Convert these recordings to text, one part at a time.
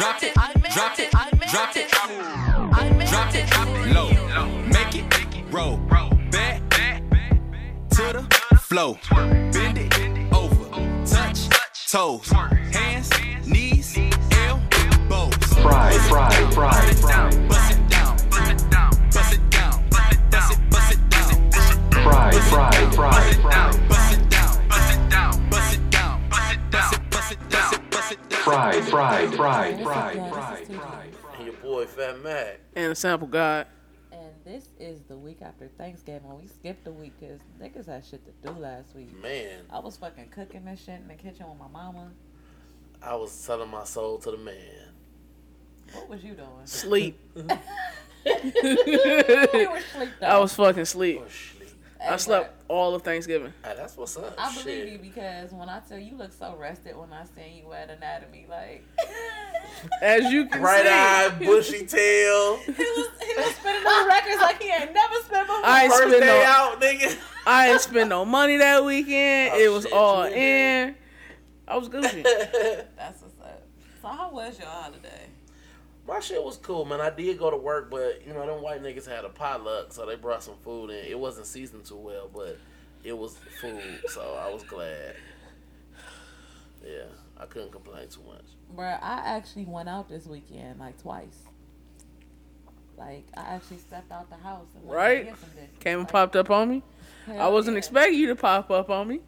drop it, drop it, drop it, I meant it, drop it, low, make it, roll, back to the flow, bend it over, touch toes, hands, knees, elbows, Fry, fry, fry, fry. bust it down, bust it down, bust it down, bust it, bust it down, Fry, fry, fry, y'all? fry, This is TJ. fry. And your boy Fat Mac. And a sample guy. And this is the week after Thanksgiving. We skipped a week because niggas had shit to do last week. Man, I was fucking cooking this shit in the kitchen with my mama. I was selling my soul to the man. What was you doing? Sleep. you were asleep though. I was fucking sleep. Oh, shit. I slept all of Thanksgiving. Hey, that's what's up. I shit. believe you because when I tell you, you look so rested when I seen you at anatomy, like As you can Bright see. eyed, bushy tail. he was he was spinning those records like he ain't never spent before. I ain't First spend day no, out, nigga. I didn't spend no money that weekend. Oh, it was shit, all you did. in. I was Gucci. That's what's up. So how was your holiday? My shit was cool, man. I did go to work, but you know them white niggas had a potluck, so they brought some food in. It wasn't seasoned too well, but it was food, so I was glad. Yeah, I couldn't complain too much. Bruh, I actually went out this weekend like twice. Like I actually stepped out the house and went Right. to get some. Came and Like, popped up on me. I wasn't yeah. expecting you to pop up on me.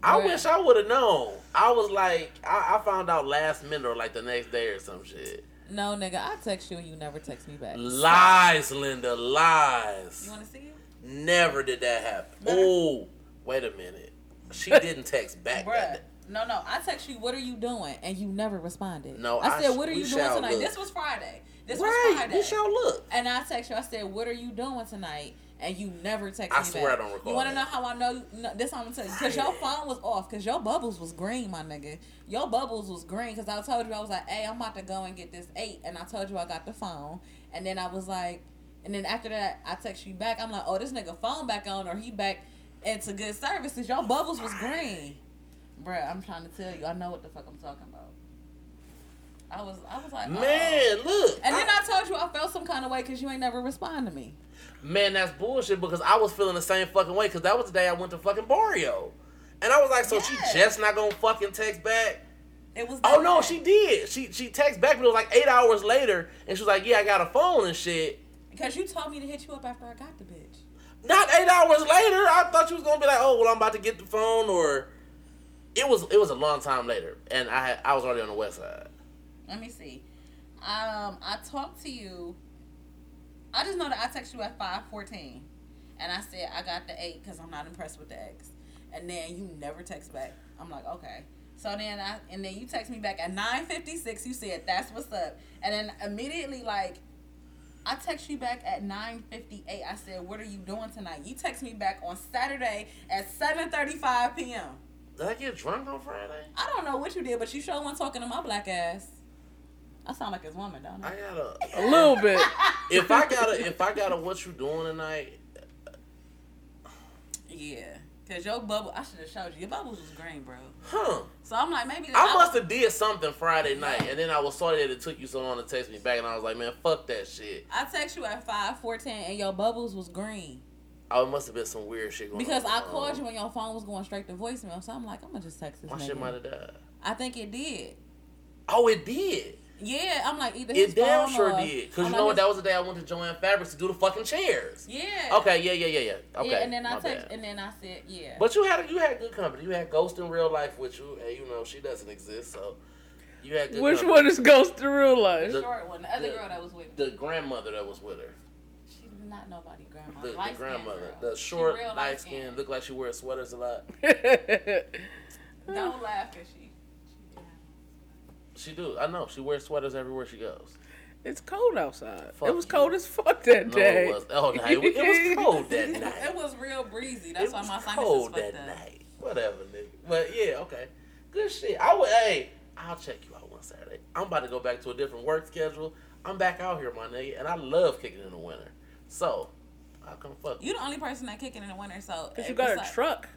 I Bruh. wish I would have known. I was like, I, I found out last minute or like the next day or some shit. No, nigga, I text you and you never text me back. Lies, Linda, lies. You want to see you? Never did that happen. Oh, wait a minute. She didn't text back. Bruh. No, no. I text you, what are you doing? And you never responded. No, I I said, sh- what are you doing tonight? look. This was Friday. This was Friday. this y'all look. And I text you, I said, what are you doing tonight? And you never text I me swear I don't recall You want to know how I know? No, this I'm going to tell you. Because your phone was off. Because your bubbles was green, my nigga. Your bubbles was green. Because I told you, I was like, hey, I'm about to go and get this eight. And I told you I got the phone. And then I was like, and then after that, I text you back. I'm like, oh, this nigga phone back on or he back into good services. Your bubbles was green. Bruh, I'm trying to tell you. I know what the fuck I'm talking about. I was, I was like, oh. Man, look. And then I- I told you I felt some kind of way because you ain't never respond to me. Man, that's bullshit because I was feeling the same fucking way because that was the day I went to fucking Barrio. And I was like, so Yes. she just not gonna fucking text back? It was. Oh no, she did. She she texted back, but it was like eight hours later, and she was like, "Yeah, I got a phone and shit." Because you told me to hit you up after I got the bitch. Not eight hours later. I thought you was gonna be like, "Oh, well, I'm about to get the phone," or it was it was a long time later, and I had I was already on the west side. Let me see. Um, I talked to you. I just know that I texted you at five fourteen, and I said I got the eight because I'm not impressed with the X, and then you never text back. I'm like, okay. So then I and then you text me back at nine fifty six. You said that's what's up, and then immediately like. I text you back at 9:58. I said, "What are you doing tonight?" You text me back on Saturday at 7:35 p.m. Did I get drunk on Friday? I don't know what you did, but you sure wasn't talking to my black ass. I sound like his woman, don't I I? got A a. little bit. If I got a, if I got a, what you doing tonight? Yeah, cause your bubble, I should have showed you. Your bubbles was green, bro. Huh? So I'm like, maybe I must have did something Friday night, and then I was sorry that it took you so long to text me back, and I was like, man, fuck that shit. I text you at five fourteen, and your bubbles was green Oh, it must have been some weird shit going because on. I called you and your phone was going straight to voicemail. So I'm like, I'm gonna just text this My shit might have died. I think it did. Oh, it did. Yeah, I'm like either his It damn phone sure or- did. Cause I'm you know like, what? That was the day I went to Jo-Ann Fabrics to do the fucking chairs. Yeah. Okay, yeah, yeah, yeah, yeah. Okay. Yeah, and then I my text, and then I said, yeah. But you had you had good company. You had Ghost in real life with you, and you know she doesn't exist, so you had good. Which company. one is Ghost to real life? the- short one, the other the- girl that was with me. The grandmother that was with her, She's not nobody grandma. the, the grandmother, girl. the short, real light skin, look like she wears sweaters a lot. Don't laugh, cause she. She do. I know. She wears sweaters everywhere she goes. it's cold outside. Fuck it was you. cold as fuck that No, day. Oh, it was. Oh, no, it was, it was cold that night. It was real breezy. That's it why was my sinuses cold fucked that up. night. Whatever, nigga. But yeah, okay. Good shit. I would. Hey, I'll check you out one Saturday. I'm about to go back to a different work schedule. I'm back out here, my nigga, and I love kicking in the winter. So, I'll come fuck. You the only person that kicking in the winter, so Cause eh, you got a besides- truck.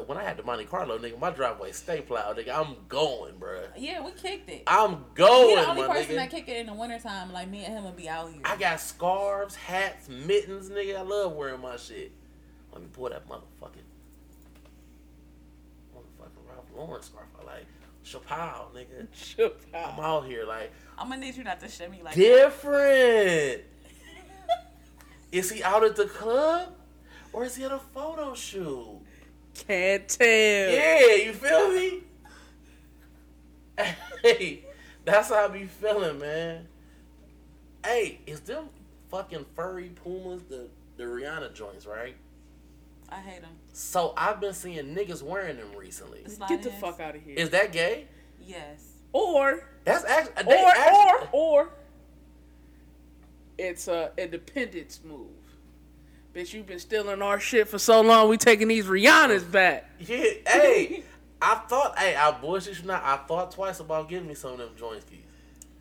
When I had the Monte Carlo, nigga, my driveway stay plowed, nigga. I'm going, bruh. Yeah, we kicked it. I'm going, the only person nigga. that kick it in the wintertime. Like me and him would be out here. I got scarves, hats, mittens, nigga. I love wearing my shit. Let me pull that motherfucking, motherfucking Ralph Lauren scarf. I like Chappelle, nigga. Chappelle. I'm out here like I'm gonna need you not to shit me like different. is he out at the club, or is he at a photo shoot? Can't tell. Yeah, you feel me? Hey, that's how I be feeling, man. Hey, is them fucking furry pumas the the Rihanna joints, right? I hate them. So I've been seeing niggas wearing them recently. Get the Slide fuck out of here. Is that gay? Yes. or That's actually or actually, or or it's a independence move. Bitch, you've been stealing our shit for so long. We taking these Rihanna's back. yeah. Hey, I thought. Hey, I bullshit you not. I thought twice about giving me some of them joints. keys.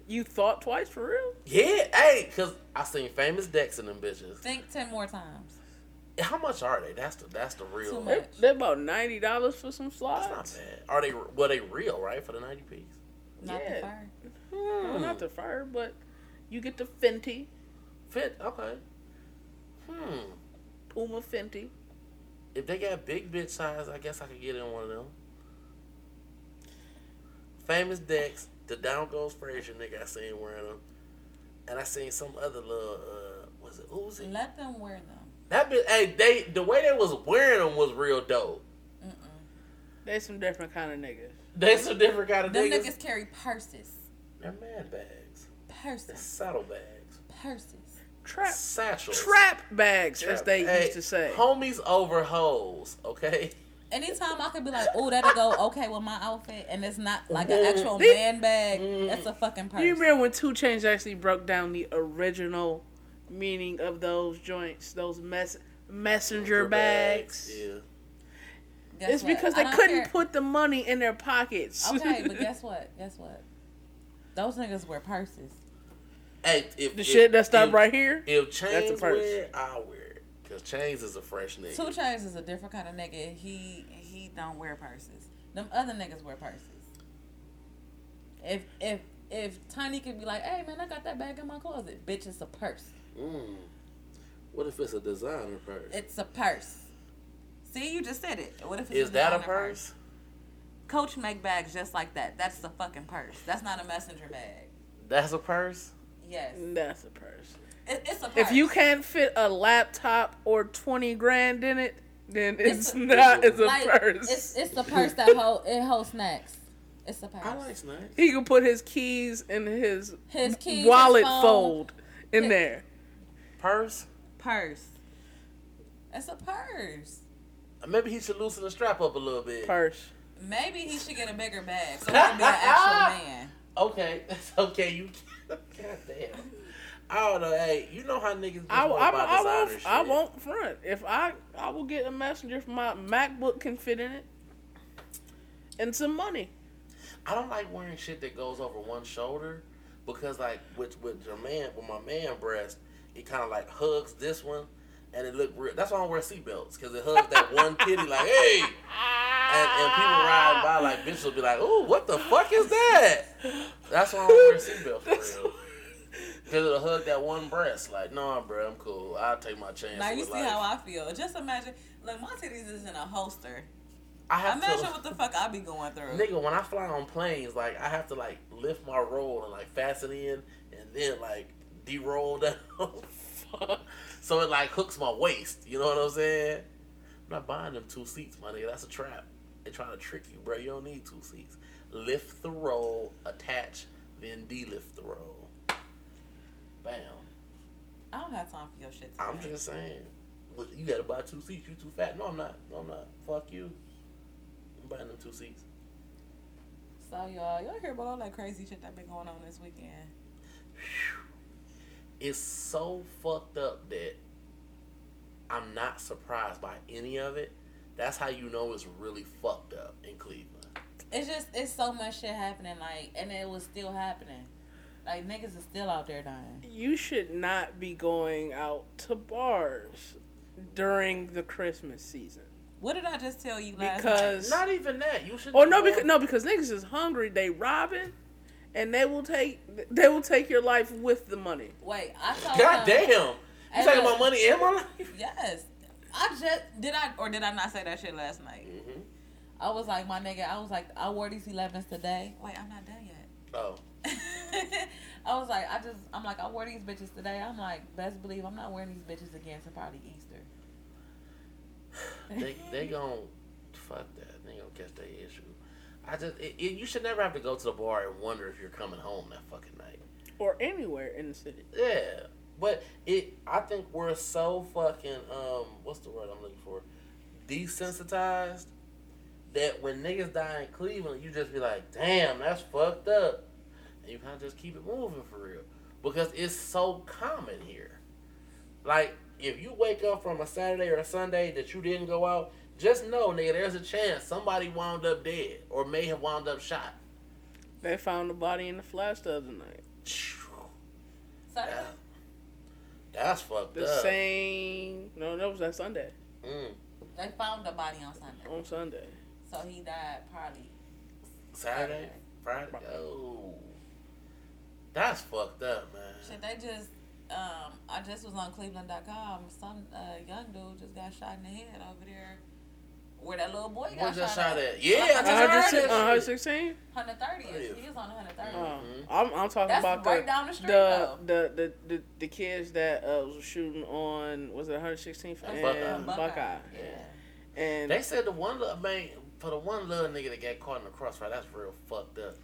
You thought twice for real? Yeah, hey, cause I seen Famous Dex in them bitches. Think ten more times. How much are they? That's the that's the real. Too much. They're, they're about ninety dollars for some slots. That's not bad. Are they? Well, they real, right? For the ninety piece. Not Yeah. the fire. No, not the fire, but you get the Fenty, Fit. Okay. Hmm. Puma Fenty. If they got big bitch size, I guess I could get in one of them. Famous Dex. The Down Goes Frazier nigga I seen wearing them, and I seen some other little. uh Was it Uzi? Let them wear them. That bitch. Hey, they the way they was wearing them was real dope. They some different kind of niggas. They some different kind of Them niggas. niggas carry purses. They're man bags. Purses. Saddle bags. Purses. Trap Satchels. trap bags, as they Hey, used to say. Homies over hoes, okay? Anytime I could be like, oh, that'll go okay with my outfit, and it's not like an Mm-hmm. actual man bag. That's a fucking purse. You remember when 2 Chainz actually broke down the original meaning of those joints, those mess messenger bags? Yeah. Guess It's what? because they couldn't care. put the money in their pockets. Okay, but guess what? Guess what? Those niggas wear purses. Hey, if the if- shit that stopped if- right here. If That's a Chainz purse. wear it, I'll wear it. Cause Chainz is a fresh nigga. 2 Chainz is a different kind of nigga. He he don't wear purses. Them other niggas wear purses. If if if Tiny could be like, hey man, I got that bag in my closet, bitch, it's a purse. Mm. What if it's a designer purse? It's a purse. See, you just said it. What if it's Is that a designer purse? Coach make bags just like that. That's the fucking purse. That's not a messenger bag. That's a purse. Yes, That's a purse. it, it's a purse. If you can't fit a laptop or twenty grand in it, then it's, It's a- not. It's a like, purse. It's it's the purse that hold it holds snacks. It's a purse. I like snacks. he can put his keys in his, His keys, wallet his phone. fold in His- there. Purse. purse. It's a purse. Maybe he should loosen the strap up a little bit. Purse. Maybe he should get a bigger bag so he can be an actual man. Okay, okay. You. God damn. I don't know. Hey, you know how niggas. I, I, I, about I, won't. shit. I won't front. If I, I will get a messenger. If my MacBook can fit in it, and some money. I don't like wearing shit that goes over one shoulder because, like, with with your man, with my man breast, it kind of like hugs this one, and it looked real. That's why I don't wear seatbelts because it hugs that one kitty, like, hey. And, and people riding by, like, bitches will be like, "Ooh, what the fuck is that?" That's why I don't wear seatbelts for real. Because it'll hug that one breast. Like, nah, bro, I'm cool. I'll take my chance. Now you see life. how I feel. Just imagine, look, my titties is in a holster. I have Imagine to. what the fuck I be going through. Nigga, when I fly on planes, like I have to like lift my roll and like fasten in and then like de-roll down. so it like hooks my waist. You know what I'm saying? I'm not buying them two seats, my nigga. That's a trap. They trying to trick you, bro. You don't need two seats. Lift the roll, attach, then de-lift the roll. Bam. I don't have time for your shit. I'm just saying. You gotta buy two seats. You too fat. No, I'm not. No, I'm not. Fuck you. I'm buying them two seats. So y'all, y'all hear about all that crazy shit that been going on this weekend? It's so fucked up that I'm not surprised by any of it. That's how you know it's really fucked up in Cleveland. It's just it's so much shit happening, like, and it was still happening. Like niggas is still out there dying. You should not be going out to bars during the Christmas season. What did I just tell you last Because Not even that. You should. Oh no because no because niggas is hungry. They robbing, and they will take they will take your life with the money. Wait, I told God him- damn. You Hey, talking about money and my life? Yes. I just did I or did I not say that shit last night? Mm-hmm. I was like, my nigga, I was like, I wore these 11s today. Wait, I'm not done yet. Oh. I was like, I just, I'm like, I wore these bitches today. I'm like, best believe I'm not wearing these bitches again to probably Easter. they they gonna fuck that. They gonna catch their issue. I just it, it, you should never have to go to the bar and wonder if you're coming home that fucking night. Or anywhere in the city. Yeah, but it. I think we're so fucking um. What's the word I'm looking for? Desensitized. That when niggas die in Cleveland, you just be like, "Damn, that's fucked up," and you kind of just keep it moving for real because it's so common here. Like if you wake up from a Saturday or a Sunday that you didn't go out, just know, nigga, there's a chance somebody wound up dead or may have wound up shot. They found the body in the flash the other night. So Yeah. That's fucked The up. The same. No, that was that Sunday. Mm. they found the body on Sunday. On Sunday. So he died probably. Saturday, Friday. Oh, that's fucked up, man. Shit, they just, um, I just was on Cleveland.com. Some uh, young dude just got shot in the head over there. Where that little boy got shot, shot at. at? Yeah, I just heard 116? that. 116? 130th. He was on 130th. Uh, Mhm. I'm, I'm talking That's about right the, down the street, the, the, the, the, the kids that uh, was shooting on, was it 116th and Buckeye. Buckeye. Yeah. And They said the one little man for the one little nigga that got caught in the crossfire. That's real fucked up.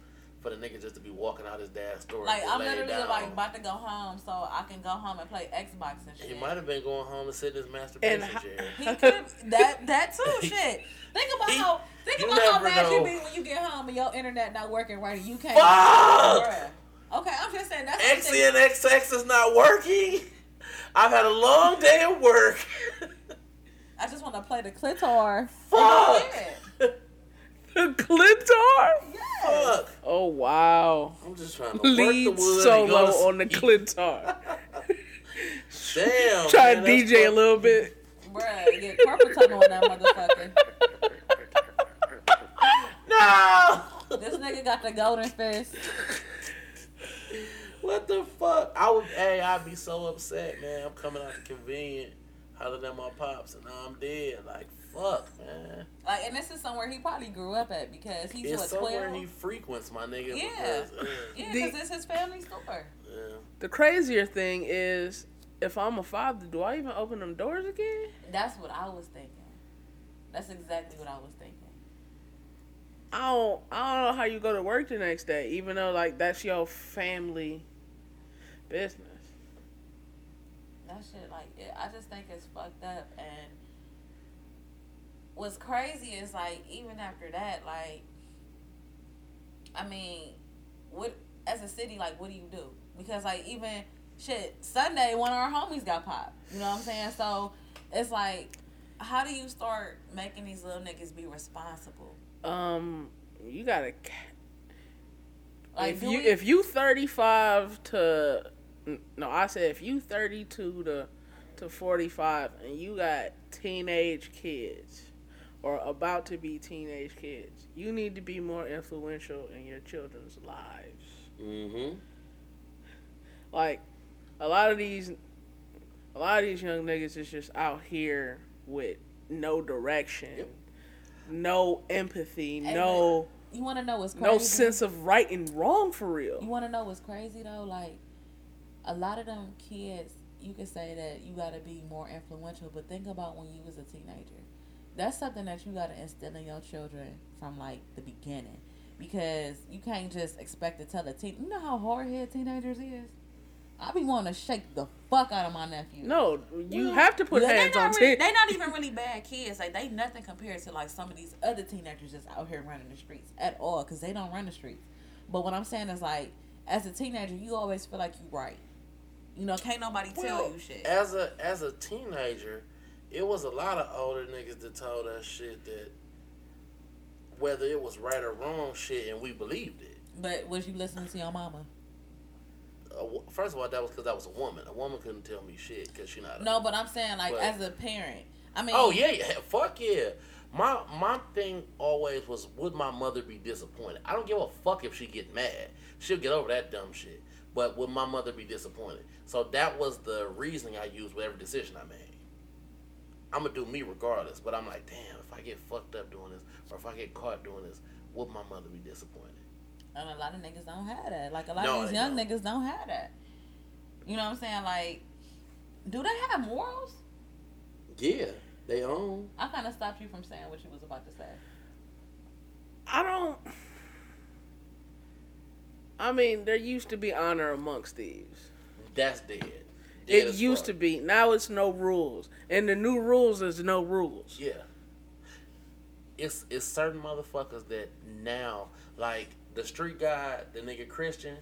For the nigga just to be walking out his dad's store. Like I'm literally down. like about to go home so I can go home and play Xbox and shit. He might have been going home and sitting in his masturbation And chair. He could that that too. Shit. Think about He- how think about how never mad you know. be when you get home and your internet not working right and you can't. Fuck! Okay, I'm just saying that's something- XNXX is not working. I've had a long day of work. I just want to play the clitor. Fuck. Yeah. the clitor? Fuck. Oh, wow. I'm just trying to work the Lead wood. solo to on the sleep. clitor. Damn. Try to man, that's DJ a little bit. Bruh, get carpal tunnel on that motherfucker. No. This nigga got the golden fist. What the fuck? I would. Hey, I'd be so upset, man. I'm coming out the convenient, hollering at my pops, and now I'm dead. Like fuck, man. Like, and this is somewhere he probably grew up at because he's It's what somewhere twelve. he frequents, my nigga. Yeah. Because, uh, Yeah, because it's his family store. yeah. The crazier thing is, if I'm a father, do I even open them doors again? That's what I was thinking. That's exactly what I was thinking. I don't, I don't know how you go to work the next day, even though like that's your family business. That shit, like, it, I just think it's fucked up. And what's crazy is, like, even after that, like, I mean, what, as a city, like, what do you do? Because, like, even, shit, Sunday, one of our homies got popped. You know what I'm saying? So, it's like, how do you start making these little niggas be responsible? Um, you gotta. Like, if you we- if you 35 to no, I said if you 32 to to 45 and you got teenage kids or about to be teenage kids, you need to be more influential in your children's lives. Mm-hmm. Like a lot of these a lot of these young niggas is just out here with no direction, Yep. no empathy, Hey, no you want to know what's crazy? no sense of right and wrong for real. You want to know what's crazy though? Like, a lot of them kids, you could say that you got to be more influential, but think about when you was a teenager. That's something that you got to instill in your children from like the beginning, because you can't just expect to tell a teen. You know how hard head teenagers is. I be wanting to shake the fuck out of my nephew. No, you Yeah. have to put Yeah, they hands not on really, teen. They not even really bad kids. Like they nothing compared to like some of these other teenagers that's out here running the streets at all. Because they don't run the streets. But what I'm saying is like, as a teenager, you always feel like you're right. You know, can't nobody tell you shit. as a as a teenager, it was a lot of older niggas that told us shit that whether it was right or wrong shit, and we believed it. But was you listening to your mama? Uh, first of all, that was because I was a woman. A woman couldn't tell me shit because she not. A, No, but I'm saying like But- as a parent, I mean, Oh yeah, yeah, fuck yeah. My my thing always was would my mother be disappointed? I don't give a fuck if she get mad. She'll get over that dumb shit. But would my mother be disappointed? So that was the reasoning I used with every decision I made. I'm gonna do me regardless, but I'm like, damn, if I get fucked up doing this, or if I get caught doing this, would my mother be disappointed? And a lot of niggas don't have that. Like a lot No, of these young don't. niggas don't have that. You know what I'm saying? Like, do they have morals? Yeah, they own. I kind of stopped you from saying what you was about to say. I don't. I mean, there used to be honor amongst thieves. That's dead. It used to be. Now it's no rules, and the new rules is no rules. Yeah. It's it's certain motherfuckers that now like the street guy, the nigga Christian.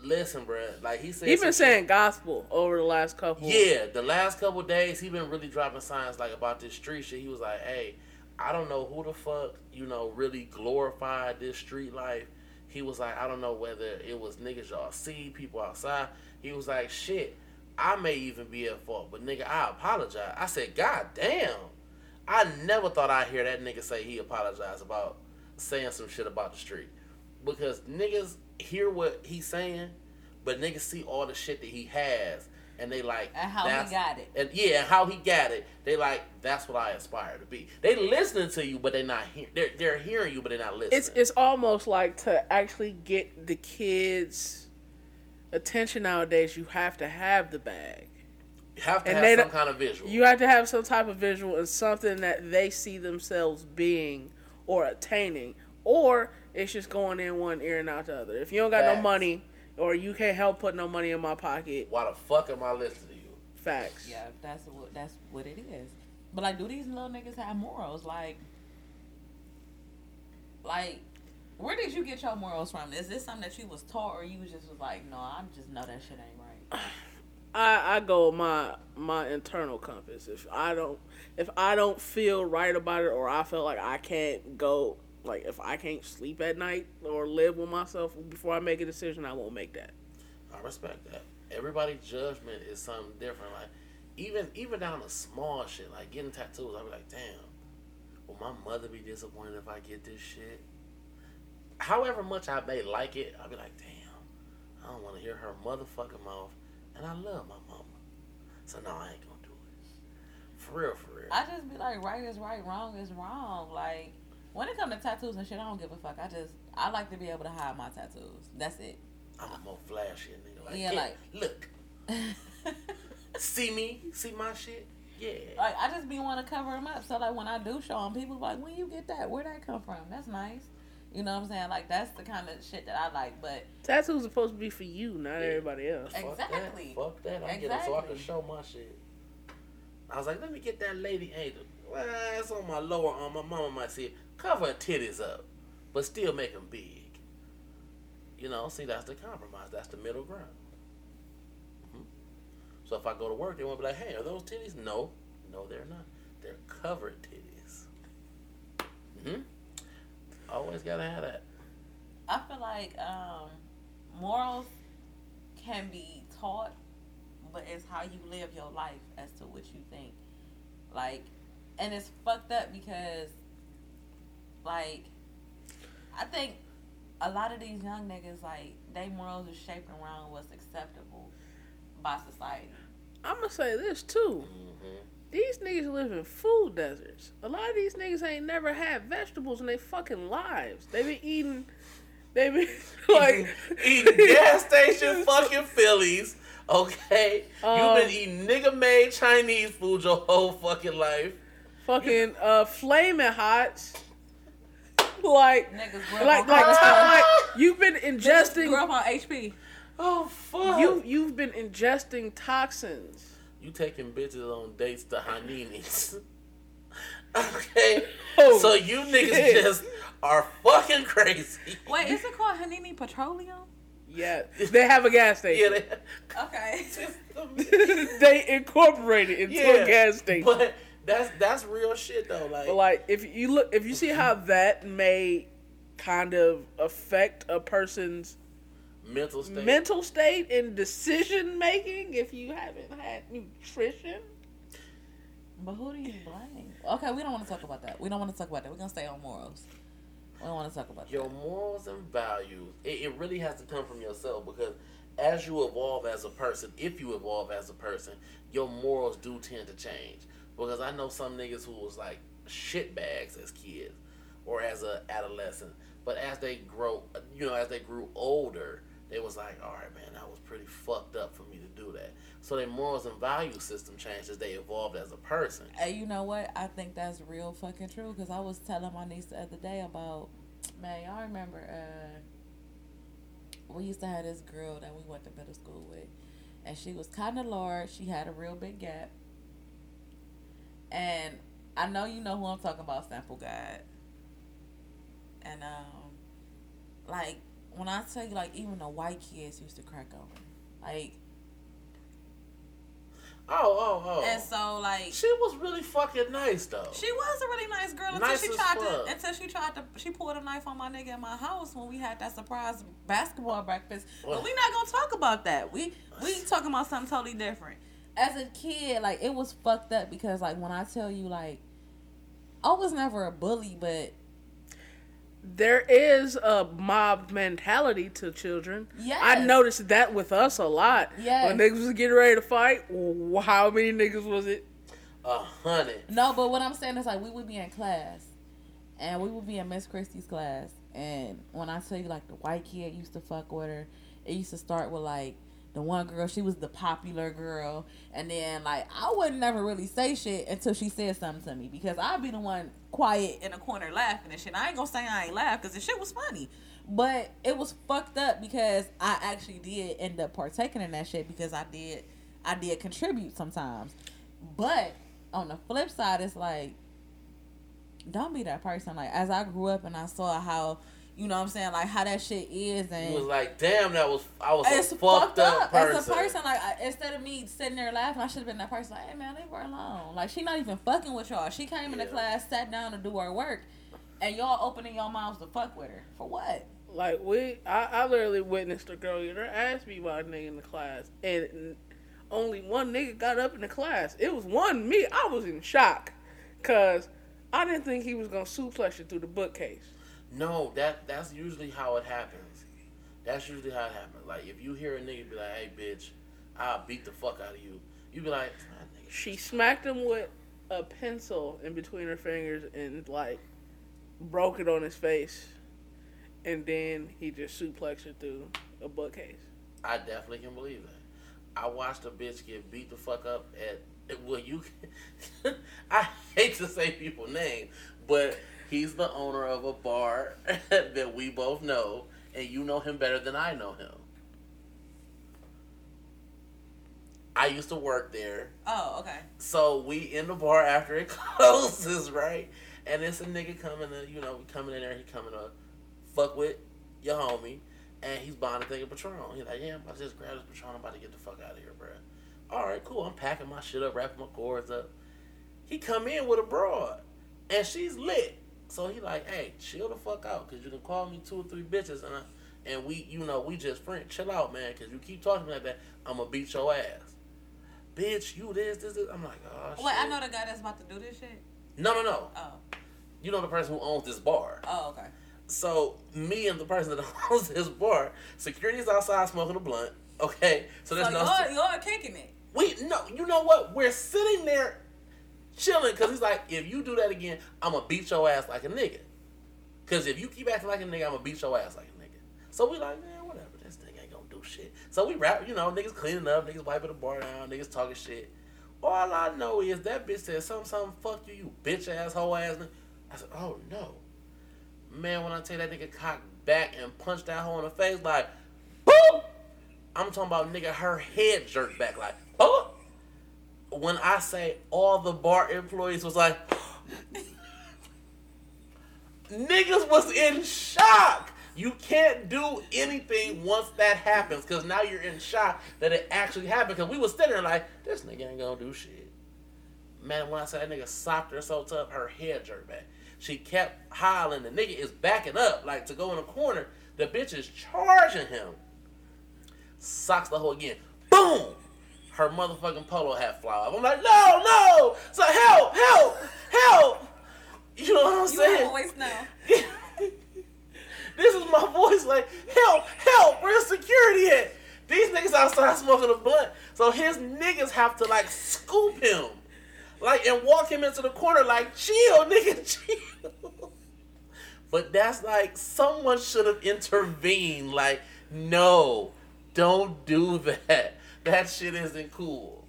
Listen, bruh, like he said. He been shit- saying gospel over the last couple. Yeah, the last couple days he been really dropping signs like about this street shit. He was like, "Hey, I don't know who the fuck you know really glorified this street life." He was like, "I don't know whether it was niggas y'all see people outside." He was like, "Shit, I may even be at fault, but nigga, I apologize." I said, "God damn." I never thought I'd hear that nigga say he apologized about saying some shit about the street. Because niggas hear what he's saying, but niggas see all the shit that he has and they like And how he got it. And yeah, and how he got it. They like that's what I aspire to be. They listening to you, but they're not hearing. They're they're hearing you, but they're not listening. It's it's almost like to actually get the kids' attention nowadays. You have to have the bag. you have to and have some kind of visual. You have to have some type of visual and something that they see themselves being or attaining, or it's just going in one ear and out the other. If you don't got no money, or you can't help put no money in my pocket, Why the fuck am I listening to you? facts. Yeah, that's what that's what it is. But like, do these little niggas have morals? Like, like, where did you get your morals from? Is this something that you was taught, or you was just was like, no, I just know that shit ain't right. I, I go my my internal compass. If I don't if I don't feel right about it or I feel like I can't go like if I can't sleep at night or live with myself before I make a decision, I won't make that. I respect that. Everybody's judgment is something different. Like even even down to small shit, like getting tattoos, I'll be like, damn, will my mother be disappointed if I get this shit? However much I may like it, I'll be like, damn, I don't want to hear her motherfucking mouth, and I love my mama, so no, I ain't gonna do it. For real, for real. I just be like, right is right, wrong is wrong. Like, when it comes to tattoos and shit, I don't give a fuck. I just, I like to be able to hide my tattoos. That's it. I'm a more flashy nigga. Like, Yeah, yeah, like- look, see me, see my shit, yeah. Like, I just be want to cover them up. So, like, when I do show them, people be like, when you get that? where'd that come from? That's nice. You know what I'm saying? Like, that's the kind of shit that I like. But Tattoos are supposed to be for you, not Yeah. everybody else. Fuck Exactly. That. Fuck that. I get it so I can show my shit. I was like, let me get that lady angel. Well, it's on my lower arm. My mama might see it. Cover her titties up, but still make them big. You know, see, that's the compromise. That's the middle ground. Mhm. So if I go to work, they won't be like, hey, are those titties? No. No, they're not. They're covered titties. hmm Always gotta have that. I feel like um, morals can be taught, but it's how you live your life as to what you think. Like, and it's fucked up because, like, I think a lot of these young niggas, like, they morals are shaped around what's acceptable by society. I'm gonna say this too. hmm These niggas live in food deserts. A lot of these niggas ain't never had vegetables in their fucking lives. They been eating. They been like eating gas station fucking Phillies. Okay, Um, you've been eating nigga made Chinese food your whole fucking life. fucking uh flaming hots. Like Niggas like like, like you've been grew ingesting up on HP. Oh fuck! you you've been ingesting toxins. You taking bitches on dates to Haninis. okay, Oh, so you niggas just are fucking crazy. Wait, is it called Hanini Petroleum? Yeah, they have a gas Yeah, station. Okay. they incorporated into yeah, a gas station. But that's that's real shit though. Like, But like if you look if you see how that may kind of affect a person's mental state. mental state and decision making if you haven't had nutrition. But who do you blame? Okay, we don't want to talk about that. We don't want to talk about that. We're gonna stay on morals. We don't want to talk about Your that. morals and values, it, it really has to come from yourself because as you evolve as a person, if you evolve as a person, your morals do tend to change. Because I know some niggas who was like shit bags as kids or as a adolescent, but as they grow, you know, as they grew older, they was like, all right, man, that was pretty fucked up for me to do that. So their morals and value system changed as they evolved as a person. Hey, you know what? I think that's real fucking true. Cause I was telling my niece the other day about, man, y'all remember? uh We used to have this girl that we went to middle school with, and she was kind of large. She had a real big gap, and I know you know who I'm talking about, Sample Guide. And um, like when I tell you, like even the white kids used to crack on her, like, Oh, oh, oh. and so like she was really fucking nice though. She was a really nice girl until Nice she tried fuck. to until she tried to she pulled a knife on my nigga in my house when we had that surprise basketball breakfast. Well- But we not gonna talk about that. We we talking about something totally different. As a kid, like it was fucked up because like when I tell you like I was never a bully, but There is a mob mentality to children. Yeah, I noticed that with us a lot. Yes. When niggas was getting ready to fight, how many niggas was it? A hundred. No, but what I'm saying is like we would be in class, and we would be in Miss Christie's class, and when I tell you like the white kid used to fuck with her, it used to start with like the one girl she was the popular girl, and then like I would never really say shit until she said something to me because I'd be the one quiet in a corner laughing and shit. I ain't gonna say I ain't laugh because the shit was funny. But it was fucked up because I actually did end up partaking in that shit because I did I did contribute sometimes. But on the flip side, it's like, don't be that person. Like, as I grew up and I saw how, you know what I'm saying, like how that shit is, He and was like, damn, that was I was it's a fucked, up, person. As a person, like I, instead of me sitting there laughing, I should have been that person. Like, hey man, leave her alone. Like she not even fucking with y'all. She came into Yeah. class, sat down to do her work, and y'all opening your mouths to fuck with her for what? Like we, I, I literally witnessed a girl get her ass beat by a nigga in the class, and only one nigga got up in the class. It was one me. I was in shock, cause I didn't think he was gonna suplex you through the bookcase. No, that that's usually how it happens. That's usually how it happens. Like if you hear a nigga be like, "Hey, bitch, I'll beat the fuck out of you," you be like, "Ah, nigga, She smacked him with a pencil in between her fingers and like broke it on his face, and then he just suplexed her through a bookcase. I definitely can believe that. I watched a bitch get beat the fuck up at. Well, you. I hate to say people's name, but he's the owner of a bar that we both know, and you know him better than I know him. I used to work there. Oh, okay. So we in the bar after it closes, right? And it's a nigga coming to, you know, coming in there, he coming to fuck with your homie, and he's buying a thing of Patron. He's like, yeah, I'm about just grabbed this Patron, I'm about to get the fuck out of here, bro. All right, cool. I'm packing my shit up, wrapping my cords up. He come in with a broad, and she's lit. So he like, hey, chill the fuck out, cause you can call me two or three bitches, and I, and we, you know, we just friends. Chill out, man, cause you keep talking like that, I'm gonna beat your ass. Bitch, you this, this, this. I'm like, oh shit. Wait, I know the guy that's about to do this shit. No, no, no. Oh, You know the person who owns this bar. oh, okay. So me and the person that owns this bar, security's outside smoking a blunt. Okay, so there's So no. y'all, y'all kicking it. we no. You know what? We're sitting there chilling because he's like, if you do that again, I'm gonna beat your ass like a nigga. Because if you keep acting like a nigga, I'm gonna beat your ass like a nigga. So we like, man, whatever. This nigga ain't gonna do shit. So we rap, you know, niggas cleaning up, niggas wiping the bar down, niggas talking shit. All I know is that bitch said something, something, fuck you, you bitch ass, hoe ass. I said, oh no. Man, when I you that nigga cocked back and punched that hoe in the face, like, boom! I'm talking about nigga, her head jerked back, like, boom! When I say all the bar employees was like, niggas was in shock. You can't do anything once that happens because now you're in shock that it actually happened. Because we was sitting there like, this nigga ain't gonna do shit. Man, when I said that nigga socked her so tough, her head jerked back. She kept hollering. The nigga is backing up like to go in the corner. The bitch is charging him. Socks the hoe again. Boom! Her motherfucking polo hat fly off. I'm like, no, no. So help, help, help. You know what I'm You saying? voice now. this is my voice like, help, help, where's security at? These niggas outside smoking a blunt. So his niggas have to like scoop him. Like and walk him into the corner like, chill, nigga, chill. But that's like someone should have intervened. Like, no, don't do that. That shit isn't cool.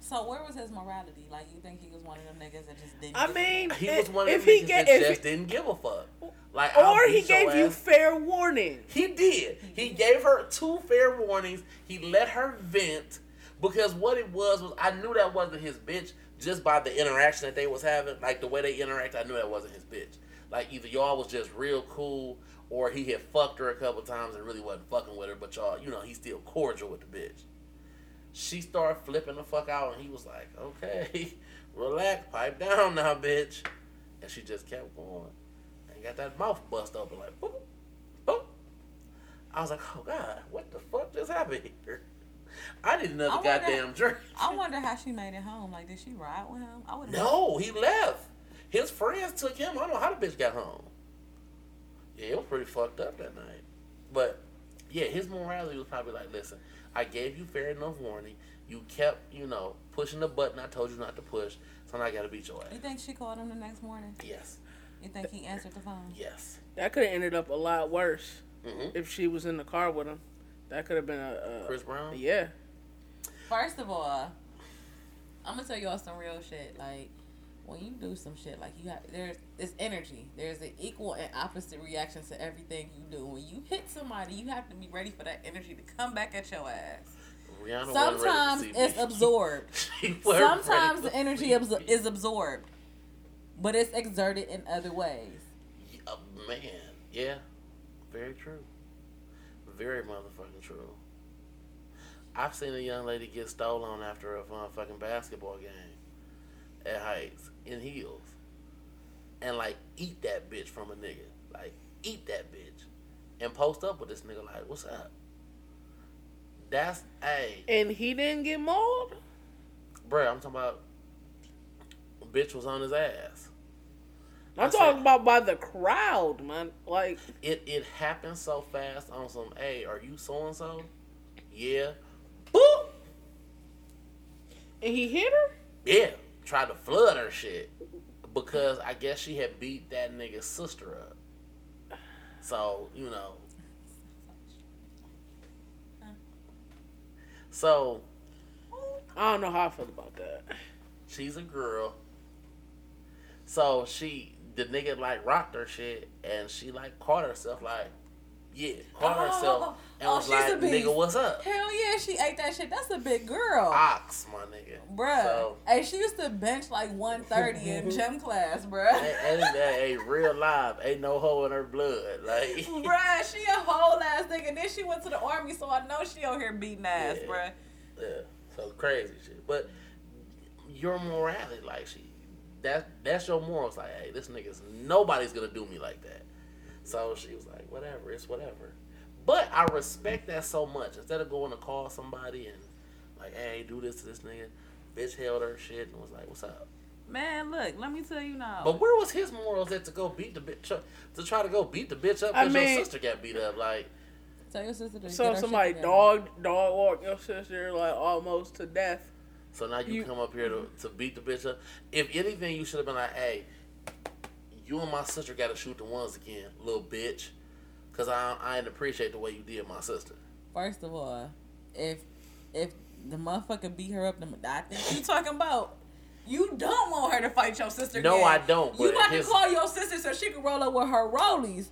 So where was his morality? Like you think he was one of them niggas that just didn't? I give a mean, fuck? He if, was one of if them niggas get, that just he- didn't give a fuck. Like, or he beat your gave you ass. fair warning. He did. He gave her two fair warnings. He let her vent because what it was was I knew that wasn't his bitch just by the interaction that they was having, like the way they interact. I knew that wasn't his bitch. Like either y'all was just real cool, or he had fucked her a couple times and really wasn't fucking with her. But y'all, you know, he's still cordial with the bitch. She started flipping the fuck out, and he was like, "Okay, relax, pipe down now, bitch." And she just kept going, and got that mouth bust open like, boop, boop. I was like, oh God, what the fuck just happened here? I need another I wonder- goddamn drink. I wonder how she made it home. Like, did she ride with him? I would. No, he left. His friends took him. I don't know how the bitch got home. Yeah, it was pretty fucked up that night. But yeah, his morality was probably like, listen, I gave you fair enough warning. You kept, you know, pushing the button I told you not to push, so now I gotta beat your ass. You think she called him the next morning? Yes. You think he answered the phone? Yes. That could have ended up a lot worse hmm if she was in the car with him. That could have been a, a Chris Brown? yeah. First of all, I'm gonna tell y'all some real shit. Like when you do some shit, like you have there's it's energy. There's an equal and opposite reaction to everything you do. When you hit somebody, you have to be ready for that energy to come back at your ass. Rihanna Sometimes it's absorbed. She wasn't ready Sometimes the energy absor- is absorbed, but it's exerted in other ways. Man, yeah, very true. Very motherfucking true. I've seen a young lady get stolen after a fucking basketball game at Heights in heels, and like eat that bitch from a nigga, like eat that bitch, and post up with this nigga like, what's up? That's a And he didn't get mauled. bruh. I'm talking about. Bitch was on his ass. I'm I said- talking about by the crowd, man. Like It it happened so fast on some. Hey, are you so and so? Yeah. Boop. and he hit her. Yeah. Tried to flood her shit because I guess she had beat that nigga's sister up. So you know. So I don't know how I feel about that. she's a girl. So she the nigga like rocked her shit and she like caught herself like yeah oh, caught oh, oh, herself oh, and oh, was she's like a beast. nigga what's up Hell yeah, she ate that shit. That's a big girl. ox my nigga Bruh. So- hey, she used to bench like 130 in gym class, bruh. ain't, ain't that a real live? Ain't no hole in her blood. Like, bruh, she a whole ass nigga. Then she went to the army, so I know she out here beating ass, Yeah. bruh. yeah, so crazy shit. But your morality, like, she, that that's your morals. Like, hey, this nigga's nobody's gonna do me like that. So she was like, whatever, it's whatever. But I respect that so much. Instead of going to call somebody and like, hey, do this to this nigga, bitch held her shit and was like, what's up? Man, look, let me tell you now. But where was his morals at to go beat the bitch up? To try to go beat the bitch up I because mean- your sister got beat up? Like, Tell your sister to So get somebody shit dog dog walk your sister like almost to death. So now you, You- come up here to, to beat the bitch up. If anything, you should have been like, hey, you and my sister got to shoot the ones again, little bitch. Because I, I didn't appreciate the way you did my sister. First of all, if if the motherfucker beat her up, the I think you talking about. You don't want her to fight your sister. No, again. I don't, You but got to his- call your sister so she can roll up with her rollies,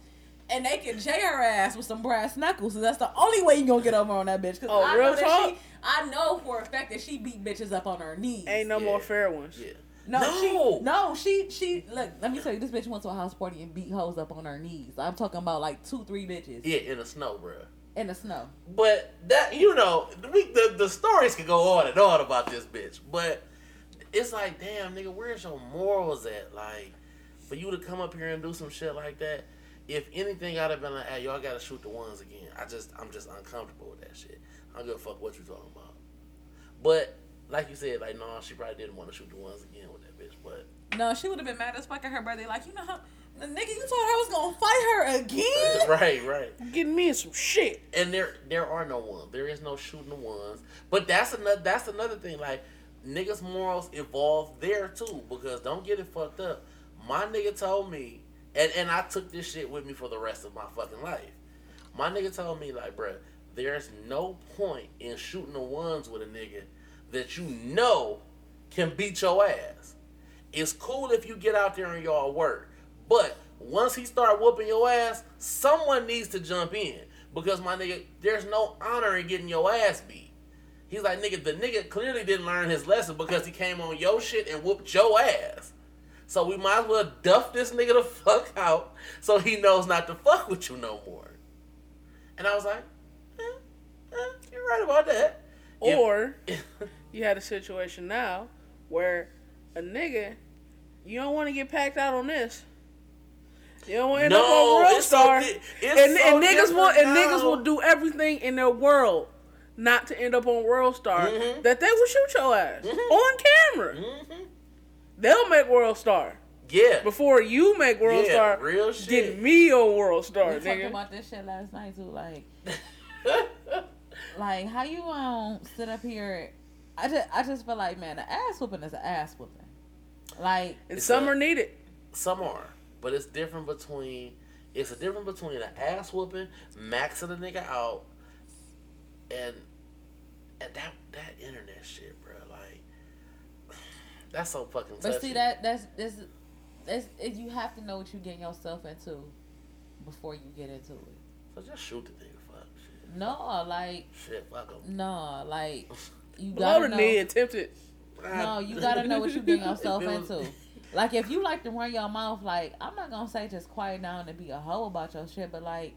and they can jay her ass with some brass knuckles. So that's the only way you gonna get over on that bitch. Cause Oh, I real know that talk? she, I know for a fact that she beat bitches up on her knees. Ain't no Yeah. more fair ones. Yeah. No, No. she no, she she look. Let me tell you, this bitch went to a house party and beat hoes up on her knees. I'm talking about like two, three bitches Yeah, in the snow, bruh. in the snow. But that, you know, we, the, the stories could go on and on about this bitch. But it's like, damn, nigga, where's your morals at? Like, for you to come up here and do some shit like that, if anything, I'd have been like, hey, y'all gotta shoot the ones again. I just, I'm just uncomfortable with that shit. I don't give a fuck what you talking about. But like you said, like no, she probably didn't want to shoot the ones again bitch. But No, she would have been mad as fuck at her brother. Like, you know how the nigga you told her I was gonna fight her again? right, right. Getting me in some shit. And there there are no ones. There is no shooting the ones. But that's another that's another thing. Like niggas morals evolve there too. Because don't get it fucked up. My nigga told me, and, and I took this shit with me for the rest of my fucking life. My nigga told me like, bruh, there's no point in shooting the ones with a nigga that you know can beat your ass. It's cool if you get out there and y'all work. But once he start whooping your ass, someone needs to jump in. Because my nigga, there's no honor in getting your ass beat. He's like, nigga, the nigga clearly didn't learn his lesson because he came on your shit and whooped your ass. So we might as well duff this nigga the fuck out so he knows not to fuck with you no more. And I was like, eh, eh, you're right about that. If- Or you had a situation now where a nigga, you don't want to get packed out on this. You don't want to end up on World it's so Star. di- it's and, so and niggas will and different niggas will do everything in their world not to end up on World Star. Mhm. That they will shoot your ass Mhm. on camera. Mhm. They'll make World Star Yeah. before you make World Yeah, Star. real shit. Get shit. me on World Star, We talked nigga. about this shit last night too. Like, like how you um sit up here? I just I just feel like man, an ass whooping is an ass whooping. Like and some a- are needed. Some are, but it's different between. It's a difference between an ass whooping, maxing a nigga out, and and that that internet shit, bro. Like that's so fucking. But touchy. see that that's this that's you have to know what you're getting yourself into before you get into it. So just shoot the nigga, fuck shit, No, like shit, fuck him. no, like you Below gotta the know. knee, attempted. No, you gotta know what you're getting yourself If it was- into. Like if you like to run your mouth, like I'm not gonna say just quiet down and be a hoe about your shit, but like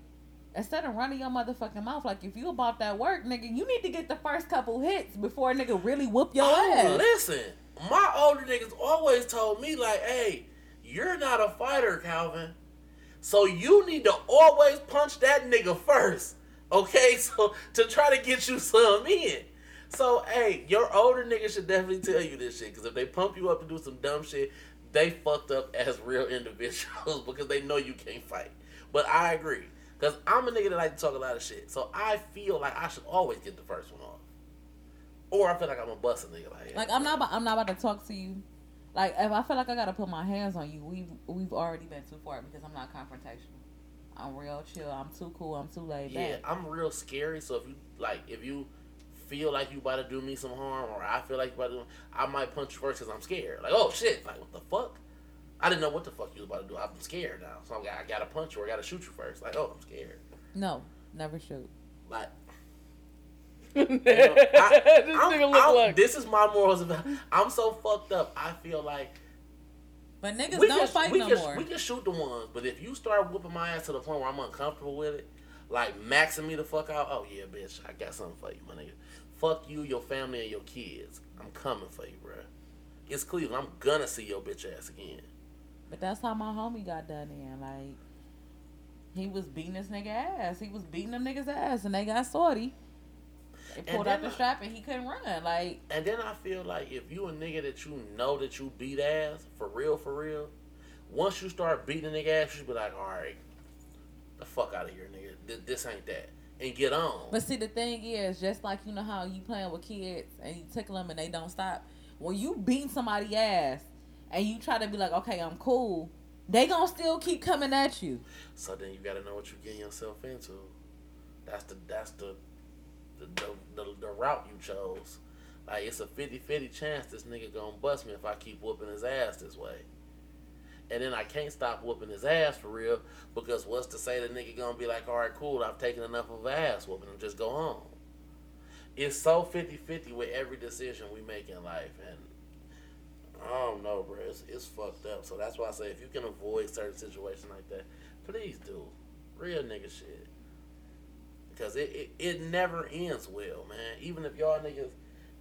instead of running your motherfucking mouth, like if you about that work, nigga, you need to get the first couple hits before a nigga really whoop your Oh, ass. listen, my older niggas always told me like, "Hey, you're not a fighter, Calvin. So you need to always punch that nigga first, okay? So to try to get you some in. So hey, your older niggas should definitely tell you this shit because if they pump you up to do some dumb shit, they fucked up as real individuals because they know you can't fight. But I agree because I'm a nigga that like to talk a lot of shit, so I feel like I should always get the first one off. Or I feel like I'm a bust a nigga like, Like I'm not about, I'm not about to talk to you. Like if I feel like I gotta put my hands on you, we've we've already been too far because I'm not confrontational. I'm real chill. I'm too cool. I'm too laid back. Yeah. I'm real scary. So if you like, if you feel like you about to do me some harm, or I feel like you about to, do, I might punch you first because I'm scared. Like, oh shit, like what the fuck? I didn't know what the fuck you was about to do. I'm scared now, so I'm, I gotta punch you or I gotta shoot you first. Like, oh, I'm scared. No, never shoot. Like, this you know, I, I'm- nigga look I'm- like. this is my morals about. I'm so fucked up. I feel like But niggas we don't can, fight we no can, more. We can shoot the ones, but if you start whooping my ass to the point where I'm uncomfortable with it, like maxing me the fuck out, oh yeah, bitch, I got something for you, my nigga. Fuck you, your family, and your kids. I'm coming for you, bro. It's Cleveland. I'm gonna see your bitch ass again. But that's how my homie got done in. Like, he was beating this nigga ass. He was beating them niggas ass, and they got sorty. They pulled out the I- strap, and he couldn't run. Like, And then I feel like if you a nigga that you know that you beat ass for real, for real, once you start beating a nigga ass, you be like, all right, the fuck out of here, nigga. This, this ain't that, and get on. but see, the thing is, just like you know how you playing with kids and you tickle them and they don't stop. When you beat somebody ass and you try to be like, okay, I'm cool, they gonna still keep coming at you. So then you gotta know what you're getting yourself into. That's the that's the the the, the, the route you chose. Like it's a 50-50 chance this nigga gonna bust me if I keep whooping his ass this way. And then I can't stop whooping his ass for real because what's to say the nigga gonna be like, all right, cool, I've taken enough of ass whooping and just go home. It's so 50-50 with every decision we make in life and I don't know, bro. It's, it's fucked up. So that's why I say if you can avoid certain situations like that, please do. Real nigga shit. Because it, it, it never ends well, man. Even if y'all niggas,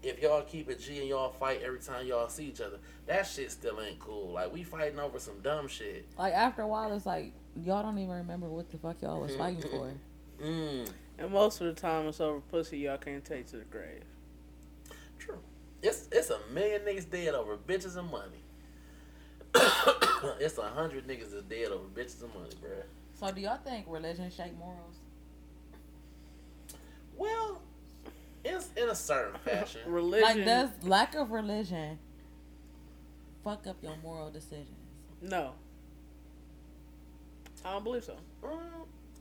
if y'all keep it G and y'all fight every time y'all see each other, that shit still ain't cool. Like, we fighting over some dumb shit. Like after a while, it's like y'all don't even remember what the fuck y'all was fighting for. Mm, And most of the time, it's over pussy y'all can't take to the grave. true. It's it's a million niggas dead over bitches and money. it's a hundred niggas that's dead over bitches and money, bruh. So do y'all think religion shape morals? Well, it's in a certain fashion. Religion. Like does lack of religion fuck up your moral decisions? no. I don't believe so. Mm,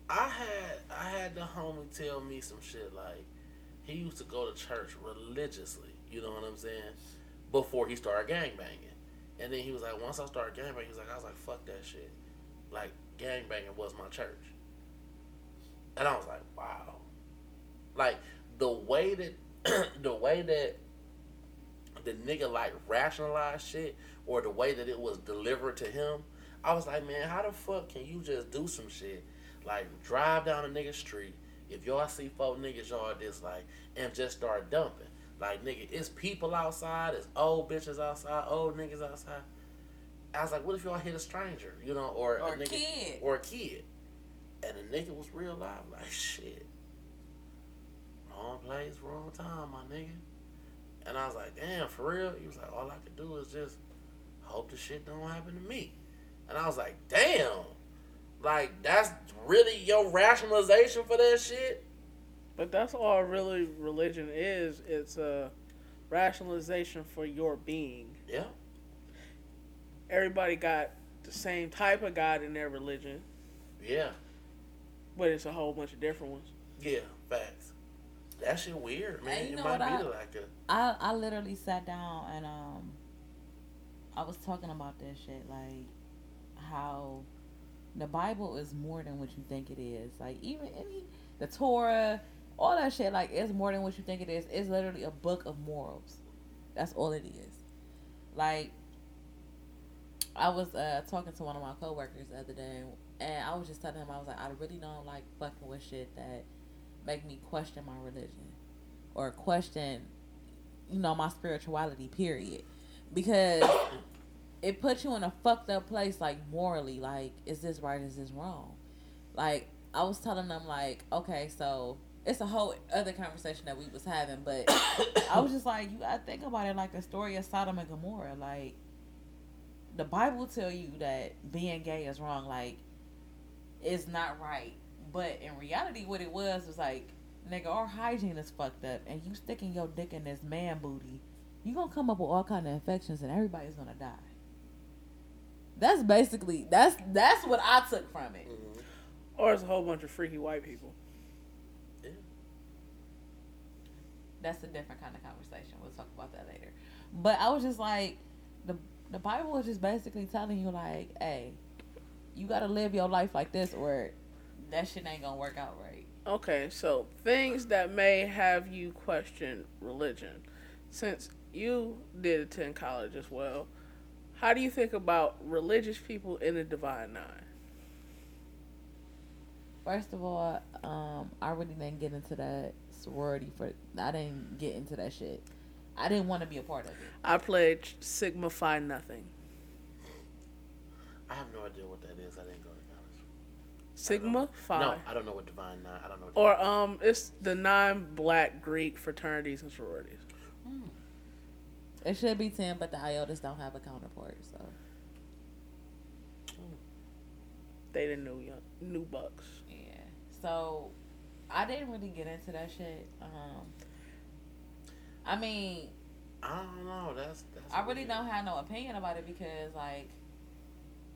I had I had the homie tell me some shit like he used to go to church religiously. You know what I'm saying? Before he started gang banging, and then he was like, once I started gang banging, he was like, I was like, fuck that shit. Like gang banging was my church, and I was like, wow. Like the way that the way that the nigga like rationalized shit or the way that it was delivered to him, I was like, man, how the fuck can you just do some shit like drive down a nigga street if y'all see four niggas y'all dislike and just start dumping? Like nigga, it's people outside, it's old bitches outside, old niggas outside. I was like, what if y'all hit a stranger, you know, or, Or a a nigga, kid. or a kid, and the nigga was real live, like shit. Wrong place, wrong time, my nigga. And I was like, damn, for real? He was like, all I could do is just hope the shit don't happen to me. And I was like, damn. Like, that's really your rationalization for that shit? But that's all really religion is. It's a rationalization for your being. Yeah. Everybody got the same type of God in their religion, Yeah. but it's a whole bunch of different ones. Yeah. Facts. That shit weird, man. And you it know might be I- like a. I I literally sat down and um I was talking about this shit like how the Bible is more than what you think it is. Like even any the Torah, all that shit like it's more than what you think it is. It's literally a book of morals. That's all it is. Like I was uh talking to one of my coworkers the other day and I was just telling him I was like I really don't like fucking with shit that make me question my religion or question you know my spirituality period. Because it puts you in a fucked up place like morally like is this right is this wrong? Like i was telling them like okay so it's a whole other conversation that we was having but i was just like you gotta think about it like the story of sodom and gomorrah. Like the bible tell you that being gay is wrong. Like it's not right but in reality what it was was like nigga our hygiene is fucked up and you sticking your dick in this man booty you gonna come up with all kind of infections and everybody's gonna die. That's basically that's that's what i took from it. Mhm. Or it's a whole bunch of freaky white people. that's a different kind of conversation. We'll talk about that later. But i was just like the the bible is just basically telling you like hey you gotta live your life like this or that shit ain't gonna work out right Okay, so things that may have you question religion. Since you did attend college as well, how do you think about religious people in the Divine Nine? First of all, um, I really didn't get into that sorority for. I didn't get into that shit. I didn't want to be a part of it. I pledged Sigma Phi Nothing. I have no idea what that is. I didn't go to college. Sigma Phi. No, I don't know what Divine Nine. I don't know. What Or um, it's the nine Black Greek fraternities and sororities. It should be ten, but the IOTAs don't have a counterpart. So They the new young, new bucks. yeah. So I didn't really get into that shit. Um, I mean, I don't know. That's. that's I really weird. don't have no opinion about it because, like,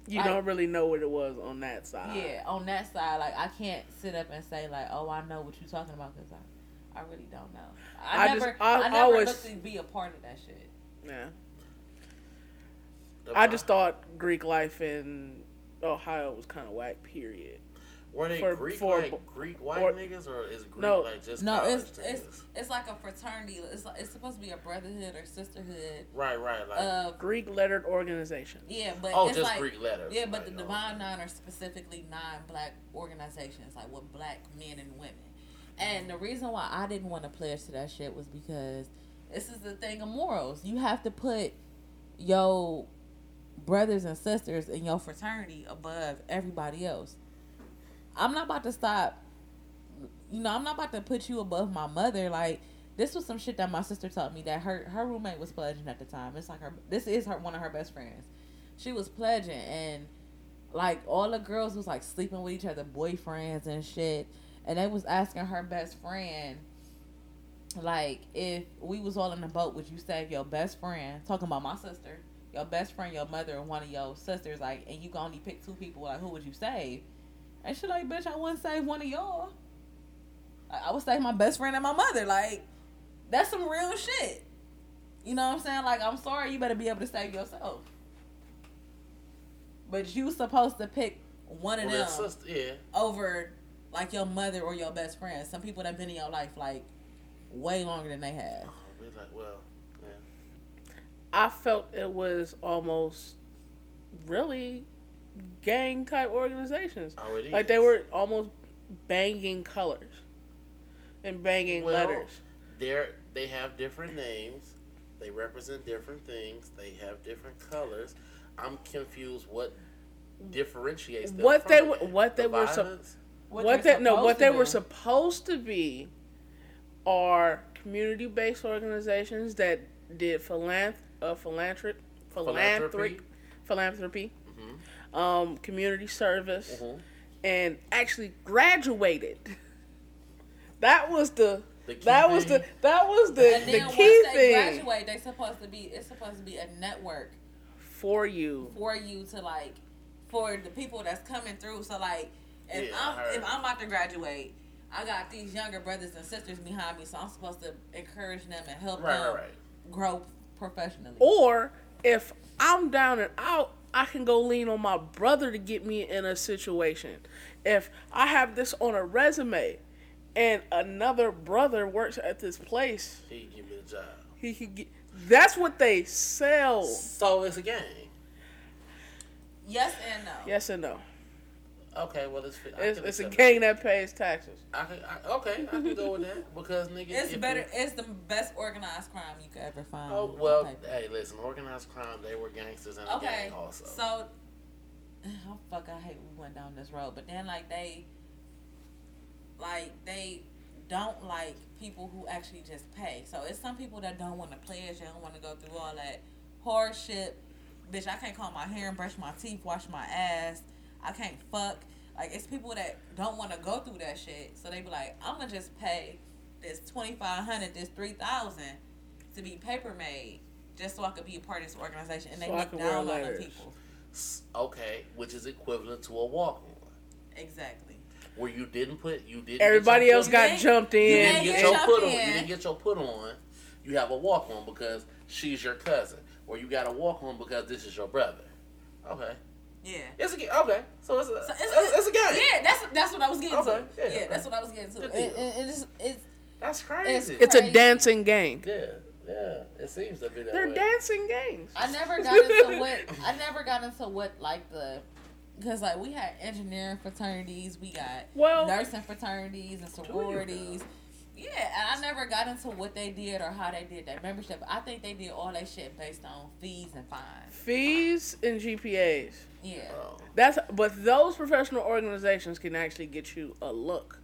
You Like- don't really know what it was on that side. yeah, on that side, like, I can't sit up and say like, oh, I know what you're talking about because I, I really don't know. I, I just- never, I I, never always- looked to be a part of that shit. Yeah. I just thought Greek life in Ohio was kind of whack. Period. Were they for- Greek for- like Greek white or- niggas or is it Greek No. like just No, college it's niggas? it's it's like a fraternity. It's like, it's supposed to be a brotherhood or sisterhood right, right, like of Greek lettered organization. yeah, but oh, it's just like Greek letters. yeah, but Like, the oh, Divine Nine are specifically non-black organizations, like with black men and women. And the reason why I didn't want to pledge to that shit was because this is the thing of morals. You have to put your brothers and sisters in your fraternity above everybody else. I'm not about to stop. You know, I'm not about to put you above my mother. Like, this was some shit that my sister told me that her her roommate was pledging at the time. It's like her this is her one of her best friends. She was pledging and like all the girls was like sleeping with each other, boyfriends and shit. And they was asking her best friend, like, if we was all in the boat, would you save your best friend? Talking about my sister, your best friend, your mother, and one of your sisters, like, and you can only pick two people, like, who would you save? And she like, bitch, I wouldn't save one of y'all. I, I would save my best friend and my mother. Like, that's some real shit. You know what I'm saying? Like, I'm sorry, you better be able to save yourself. But you supposed to pick one of Well, them sister, yeah. over like your mother or your best friend. Some people that have been in your life like way longer than they have. Oh, like, well, yeah. I felt it was almost really gang type organizations. Oh, it Like they were almost banging colors and banging Well, letters. They're they have different names. They represent different things. They have different colors. I'm confused. What differentiates them? What from they were- what they The were sup- violence? What, they're no, what to they were supposed to be are community based organizations that did philanth- uh, philanthropic philanthropic philanthropy, Mhm. Um, community service, Mhm. and actually graduated. That was the The key that was the that was the And the then key once they thing graduate, they supposed to be it's supposed to be a network for you. for you to like for the people that's coming through. So like if Yeah, I I'm heard. if I'm about to graduate, I got these younger brothers and sisters behind me, so I'm supposed to encourage them and help Right, them right, right. grow professionally. Or if I'm down and out, I can go lean on my brother to get me in a situation. If I have this on a resume and another brother works at this place, He give me the job. he can get that's what they sell. So it's a gang. Yes and no. Yes and no. Okay, well it's I It's, it's a gang that pays taxes. I can, I, okay, I can go with that because nigga, It's better. you- It's the best organized crime you could ever find. Oh well, hey, listen, organized crime. They were gangsters and a Okay, gang also. so oh fuck, I hate we went down this road, but then like they, like they don't like people who actually just pay. So it's some people that don't want to pledge, they don't want to go through all that hardship. Bitch, I can't comb my hair and brush my teeth, wash my ass. I can't fuck. Like it's people that don't want to go through that shit. So they be like, I'm gonna just pay this twenty five hundred, this three thousand to be paper made, just so I could be a part of this organization. And they So I look down on the people. Okay, which is equivalent to a walk on, Exactly. where you didn't put you didn't. Everybody get your else foot- got didn't- jumped You in. didn't get Yeah, your jump put on. You didn't get your put on. You have a walk on because she's your cousin, or you got a walk on because this is your brother. Okay, Yeah. it's a ga- okay. So it's a So it's, it's, a game. Yeah, that's that's what I was getting Okay, to. yeah, Yeah, okay. that's what I was getting to. Good And, deal. and it's, it's That's crazy. It's a dancing game. yeah, yeah. It seems to be that They're way. dancing games. I never got into what I never got into what like the because like we had engineering fraternities, we got Well- nursing fraternities and sororities. Yeah, and I never got into what they did or how they did their membership. I think they did all that shit based on fees and fines. Fees and GPAs. Yeah. Oh. That's but those professional organizations can actually get you a look.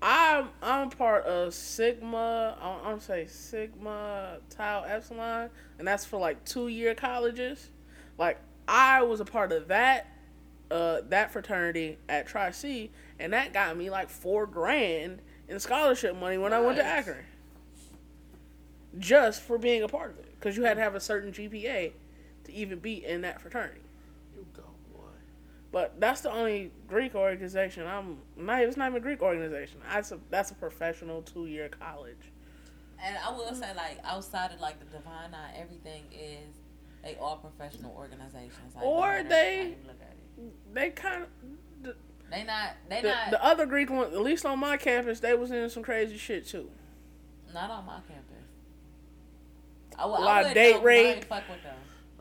I'm I'm part of Sigma. I'm, I'm say Sigma Tau Epsilon, and that's for like two year colleges. Like I was a part of that uh that fraternity at Tri C, and that got me like four grand in scholarship money when I went to Nice. Akron. Just for being a part of it, because you had to have a certain GPA to even be in that fraternity. You go, boy. But that's the only Greek organization. I'm not. It's not even a Greek organization. That's a that's a professional two year college. And I will say, like outside of like the Divine Eye, everything is they all professional organizations. Like, Or matter they- how you look at it. They kind of they not they the, not the other Greek one. At least on my campus, they was in some crazy shit too. not on my campus. I, would- A I lot of date know, but I ain't rape. Fuck with them.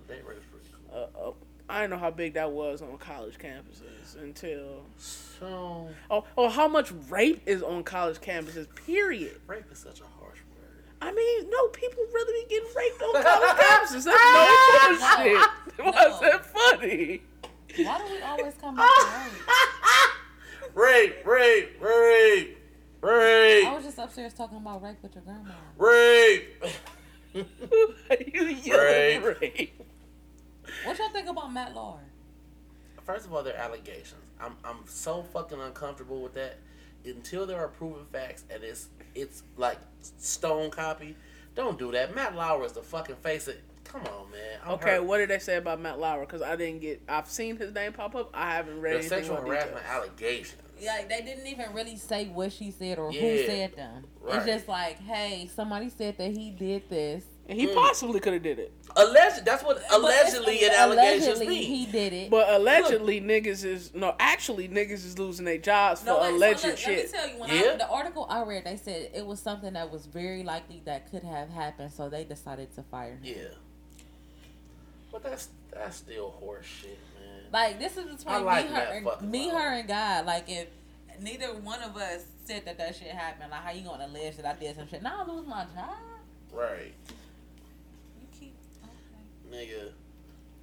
Date rape is pretty cool. Uh, uh, I didn't know how big that was on college campuses until So oh oh how much rape is on college campuses. Period. rape is such a harsh word. I mean, no, people really be getting raped on college campuses. That's no bullshit. No. Why is that funny? Why do we always come back to rape? Rape, rape, rape. Rape. I was just upstairs talking about rape with your grandma. Rape. Are you yelling Rape. rape. What y'all think about Matt Lauer? First of all, they're allegations. I'm I'm so fucking uncomfortable with that. Until there are proven facts and it's it's like stone copy, don't do that. Matt Lauer is the fucking face of. Come on, man. I'm Okay, hurt. what did they say about Matt Lauer? Because I didn't get. I've seen his name pop up. I haven't read The anything sexual about harassment details. allegations. Like they didn't even really say what she said or who said them. Right. It's just like, hey, somebody said that he did this. And he Mm. possibly could have did it, Alleged. That's what allegedly it's- and allegations mean. he did it. but allegedly niggas is no. Actually, niggas is losing their jobs for No, wait, so alleged let, shit. Let me tell you, when Yeah. I, the article I read, they said it was something that was very likely that could have happened, so they decided to fire him. Yeah. But that's that's still horse shit, man. Like this is between I like me, her, and, me, her, and God. Like if neither one of us said that that shit happened, like how you gonna allege that I did some shit? Now I lose my job. Right. You keep okay. Nigga.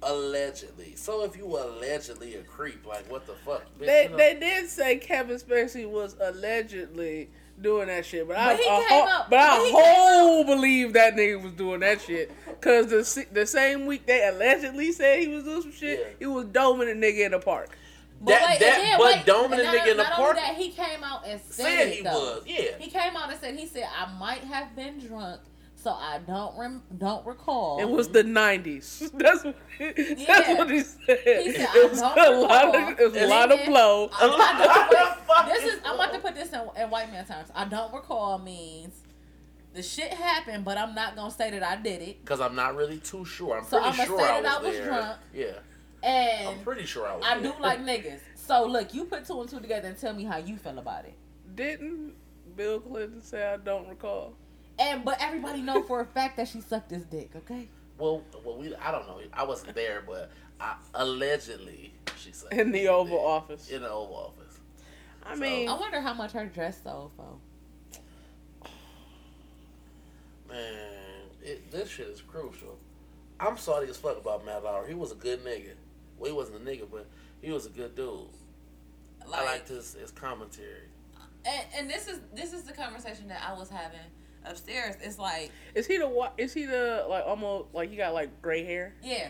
Allegedly. So if you were allegedly a creep, like what the fuck? Bitch, They you know- they did say Kevin Spacey was allegedly doing that shit, but, I But he a came whole- out- but but I he came whole believe that nigga was doing that shit because the the same week they allegedly said he was doing some shit, Yeah. he was doming a nigga in the park. But That- wait, that- then, but wait, doming a not- nigga in the not park- that, he came out and said, said he though. was. Yeah. He came out and said he said I might have been drunk, so I don't rem- don't recall. It was the nineties. That's what that's Yeah. what he said. He said, it was a don't lot of it was a lot of then- blow. I'm about to- How the fuck this is is I'm about to put this in, in white man terms. I don't recall means the shit happened, but I'm not gonna say that I did it. Because I'm not really too sure. I'm So pretty I'ma sure say I that was, I was there. drunk. Yeah. And I'm pretty sure I was I there. do like niggas. So look, you put two and two together and tell me how you feel about it. Didn't Bill Clinton say I don't recall? And but everybody know for a fact that she sucked his dick. Okay. Well, well, we I don't know. I wasn't there, but I, allegedly she said In the Oval Office. In the Oval Office. I mean, I wonder how much her dress sold for. Um, Man, it, this shit is crucial. I'm sorry as fuck about Matt Lauer. He was a good nigga. Well, he wasn't a nigga, but he was a good dude. I liked his, his commentary. and, and this is this is the conversation that I was having upstairs. It's like, is he the wa- is he the like almost like he got like gray hair yeah,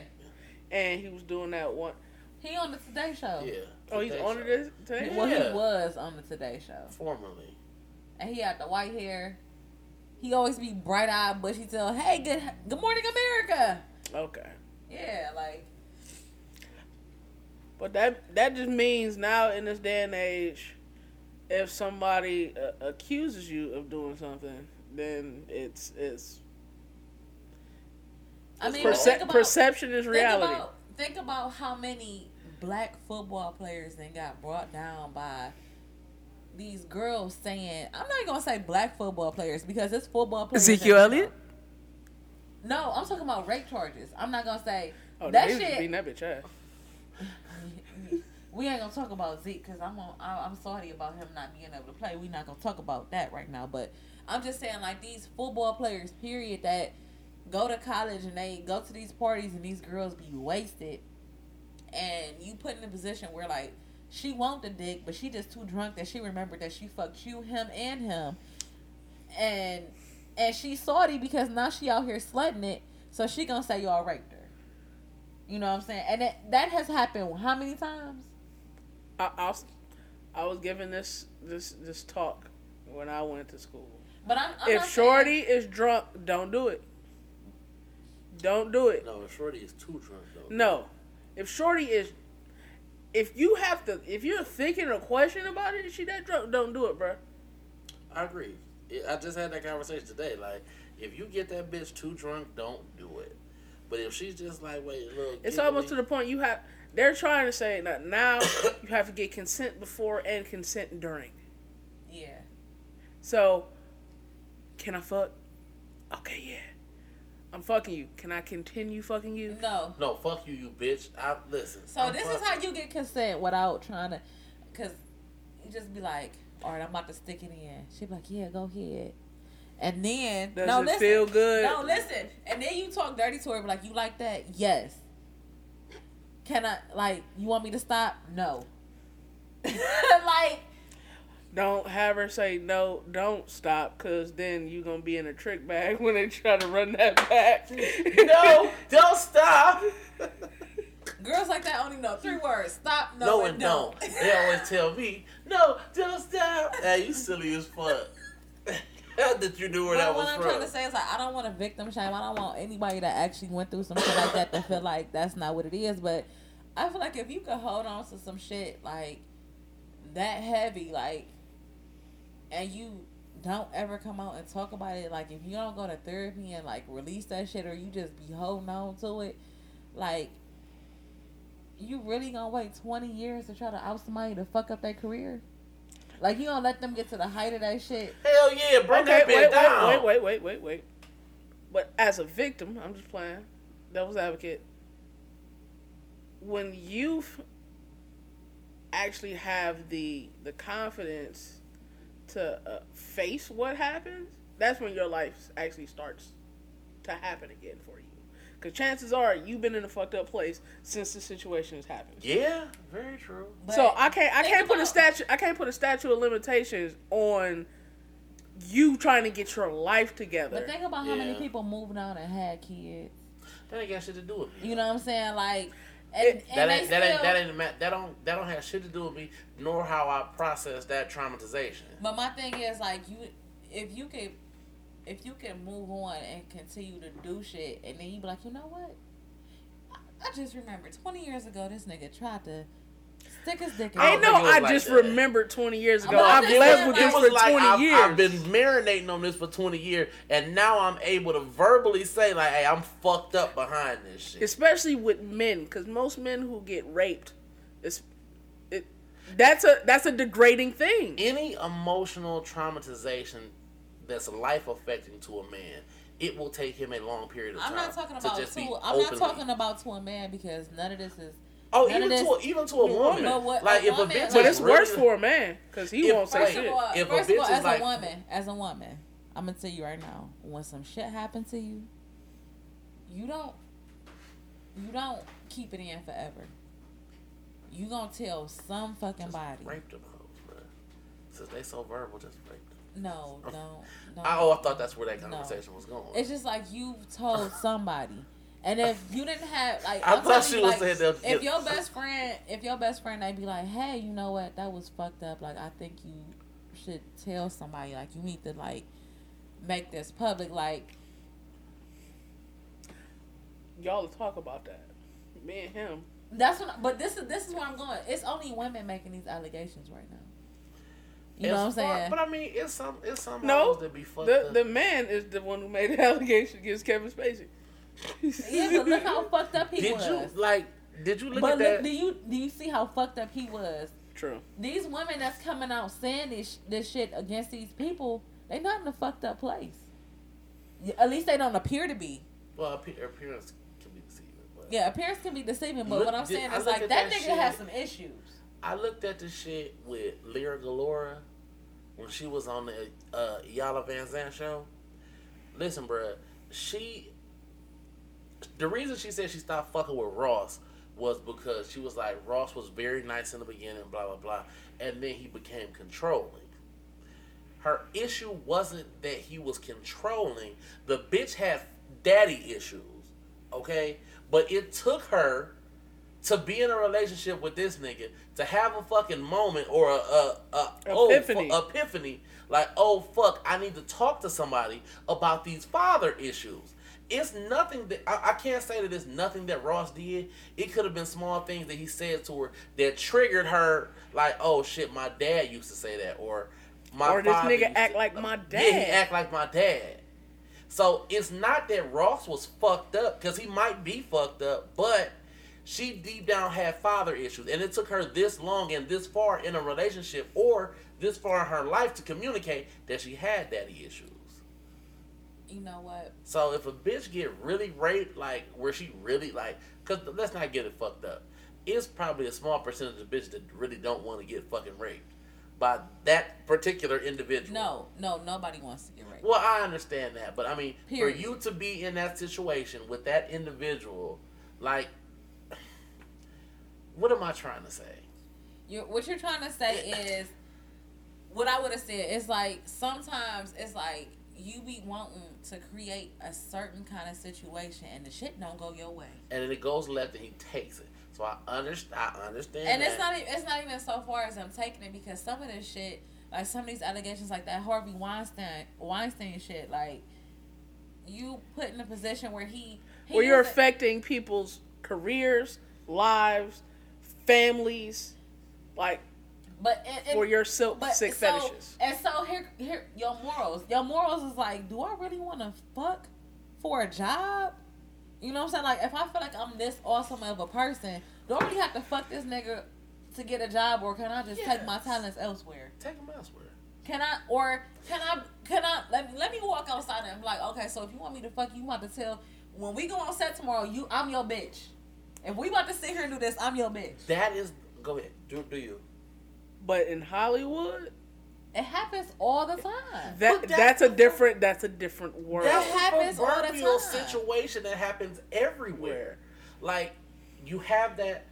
and he was doing that one he on the Today Show. Yeah. oh he's Today on the it today. Well, Yeah. he was on the Today Show, Formerly. and he had the white hair. He always be bright eyed, bushy tail. Hey, good good morning, America. Okay, Yeah, like but that that just means now in this day and age, if somebody uh, accuses you of doing something, then it's it's I mean, perce- about, perception is reality. Think about, think about how many black football players then got brought down by these girls saying, I'm not gonna say black football players because it's football players. in Ezekiel. Elliott? No, I'm talking about rape charges. I'm not gonna say Oh, that that shit. shit. beating that bitch ass. we ain't gonna talk about Zeke because I'm on, I- I'm sorry about him not being able to play. We're not gonna talk about that right now. But I'm just saying, like these football players, period, that go to college and they go to these parties and these girls be wasted, and you put in a position where like she want the dick, but she just too drunk that she remembered that she fucked you, him, and him, and and she's salty because now she out here slutting it, so she gonna say y'all raped her. You know what I'm saying? And that that has happened how many times? I, I was I was given this this this talk when I went to school. But I'm, I'm not if Shorty saying- is drunk, don't do it. Don't do it. No, if Shorty is too drunk though. No. If Shorty is if you have to if you're thinking or question about it, is she that drunk, don't do it, bro. I agree. I just had that conversation today. Like, if you get that bitch too drunk, don't do it. But if she's just like, wait, look, It's almost to the point you have they're trying to say that now you have to get consent before and consent during. Yeah. So, can I fuck? Okay, yeah. I'm fucking you. Can I continue fucking you? No. No, fuck you, you bitch. I listen. So I'm this is how you get consent without trying to, cause you just be like, all right, I'm about to stick it in. She be like, yeah, go ahead. And then Does no, it listen. feel good? No, listen. And then you talk dirty to her, be like, you like that? Yes. Can I like? You want me to stop? No. like don't have her say no, don't stop, cause then you gonna be in a trick bag when they try to run that back. no, don't stop. Girls like that only know three words: stop, no, No and and don't. don't. They always tell me, no, don't stop. Hey, you silly as fuck. How did you know where But that what I'm from? trying to say is like I don't want to victim shame. I don't want anybody that actually went through some shit like that to feel like that's not what it is. But I feel like if you could hold on to some shit like that heavy, like, and you don't ever come out and talk about it, like if you don't go to therapy and like release that shit, or you just be holding on to it, like. You really gonna wait twenty years to try to out somebody to fuck up their career? Like you gonna let them get to the height of that shit? Hell yeah, bring okay, that wait, bitch down. wait, wait, wait, wait, wait. But as a victim, I'm just playing devil's advocate. When you actually have the the confidence to uh, face what happens, that's when your life actually starts to happen again for you. Because chances are you've been in a fucked up place since the situation has happened. Yeah, very true. But so I can't I can't put a about- statute I can't put a statute of limitations on you trying to get your life together. But think about how many people moved on and had kids. That ain't got shit to do with me. You know what I'm saying? Like, and, It- and that ain't that ain't that ain't ma- that don't that don't have shit to do with me, nor how I process that traumatization. But my thing is like you, if you can, if you can move on and continue to do shit, and then you be like, you know what? I, I just remember 20 years ago, this nigga tried to stick his dick in. I Ain't don't no, think it was I like just that. remembered 20 years ago. I've lived with this for was 20 I've, years. I've been marinating on this for 20 years, and now I'm able to verbally say like, "Hey, I'm fucked up behind this shit." Especially with men, because most men who get raped, it's, it, that's a that's a degrading thing. Any emotional traumatization that's life affecting to a man, it will take him a long period of time. I'm not talking to about just to. be I'm not talking about to a man because none of this is. Oh, none even to a, even to a woman. But what- like a if a woman- bitch But is it's really- worse for a man because he If- won't say First shit. of all, If a first of bitch all, is as like- a woman, as a woman, I'm gonna tell you right now, when some shit happens to you, you don't, you don't keep it in forever. You gonna tell some fucking Just body. Rape them hoes, bro. Since they so verbal, just rape them. No, no, no. I, oh, I thought that's where that No. conversation was going. It's just like you've told somebody. And if you didn't have like I I'm thought she you, was like, saying that- if your best friend if your best friend they'd be like, Hey, you know what, that was fucked up, like I think you should tell somebody, like you need to like make this public, like Y'all talk about that. Me and him. that's what but this is this is where I'm going. It's only women making these allegations right now. You know what I'm It's fuck- saying? But I mean, it's some it's some No, that be fucked the up. the man is the one who made the allegation against Kevin Spacey. Yeah, but look how fucked up he did was. you like? Did you look but at look, that? do you do you see how fucked up he was? True. these women that's coming out saying this this shit against these people, they not in a fucked up place. At least they don't appear to be. well, appearance can be deceiving. But Yeah, appearance can be deceiving, but Look- what I'm saying I is like that, that nigga shit. has some issues. I looked at the shit with Lira Galore when she was on the uh, Iyanla Vanzant show. Listen, bruh, she. The reason she said she stopped fucking with Ross was because she was like Ross was very nice in the beginning, blah blah blah, and then he became controlling. Her issue wasn't that he was controlling. The bitch had daddy issues, okay? But it took her to be in a relationship with this nigga to have a fucking moment or a, a, a oh, Epiphany. fu- epiphany like oh fuck I need to talk to somebody about these father issues. It's nothing that I, I can't say that it's nothing that Ross did. It could have been small things that he said to her that triggered her like oh shit my dad used to say that or my Or this nigga to- act like my dad. Yeah, he act like my dad. So it's not that Ross was fucked up because he might be fucked up, but she deep down had father issues, and it took her this long and this far in a relationship or this far in her life to communicate that she had daddy issues. You know what? So if a bitch get really raped, like where she really like, cause let's not get it fucked up. It's probably a small percentage of bitches that really don't want to get fucking raped by that particular individual. No, no, nobody wants to get raped. Well, I understand that, but I mean, Period. for you to be in that situation with that individual, like, what am I trying to say? You're, what you're trying to say is what I would have said is like sometimes it's like you be wanting to create a certain kind of situation and the shit don't go your way. and then it goes left and he takes it. So I understand. I understand. And it's not it's not even so far as I'm taking it because some of this shit, like some of these allegations, like that Harvey Weinstein Weinstein shit, like you put in a position where he, he Where you're affecting people's careers, lives, families, like but it, it, for your silk but sick so, fetishes. And so here here your morals, your morals is like, do I really want to fuck for a job? You know what I'm saying? Like if I feel like I'm this awesome of a person, do I really have to fuck this nigga to get a job, or can I just take my talents elsewhere? Take them elsewhere. Can I or can I can I let me let me walk outside and be like, okay, so if you want me to fuck you, you want to tell when we go on set tomorrow, you I'm your bitch. If we about to sit here and do this, I'm your bitch. That is. Go ahead. Do do you? But in Hollywood, It happens all the time. that that's, that's a different that's a different world. That That's happens a all the time. situation that happens everywhere. Like you have that.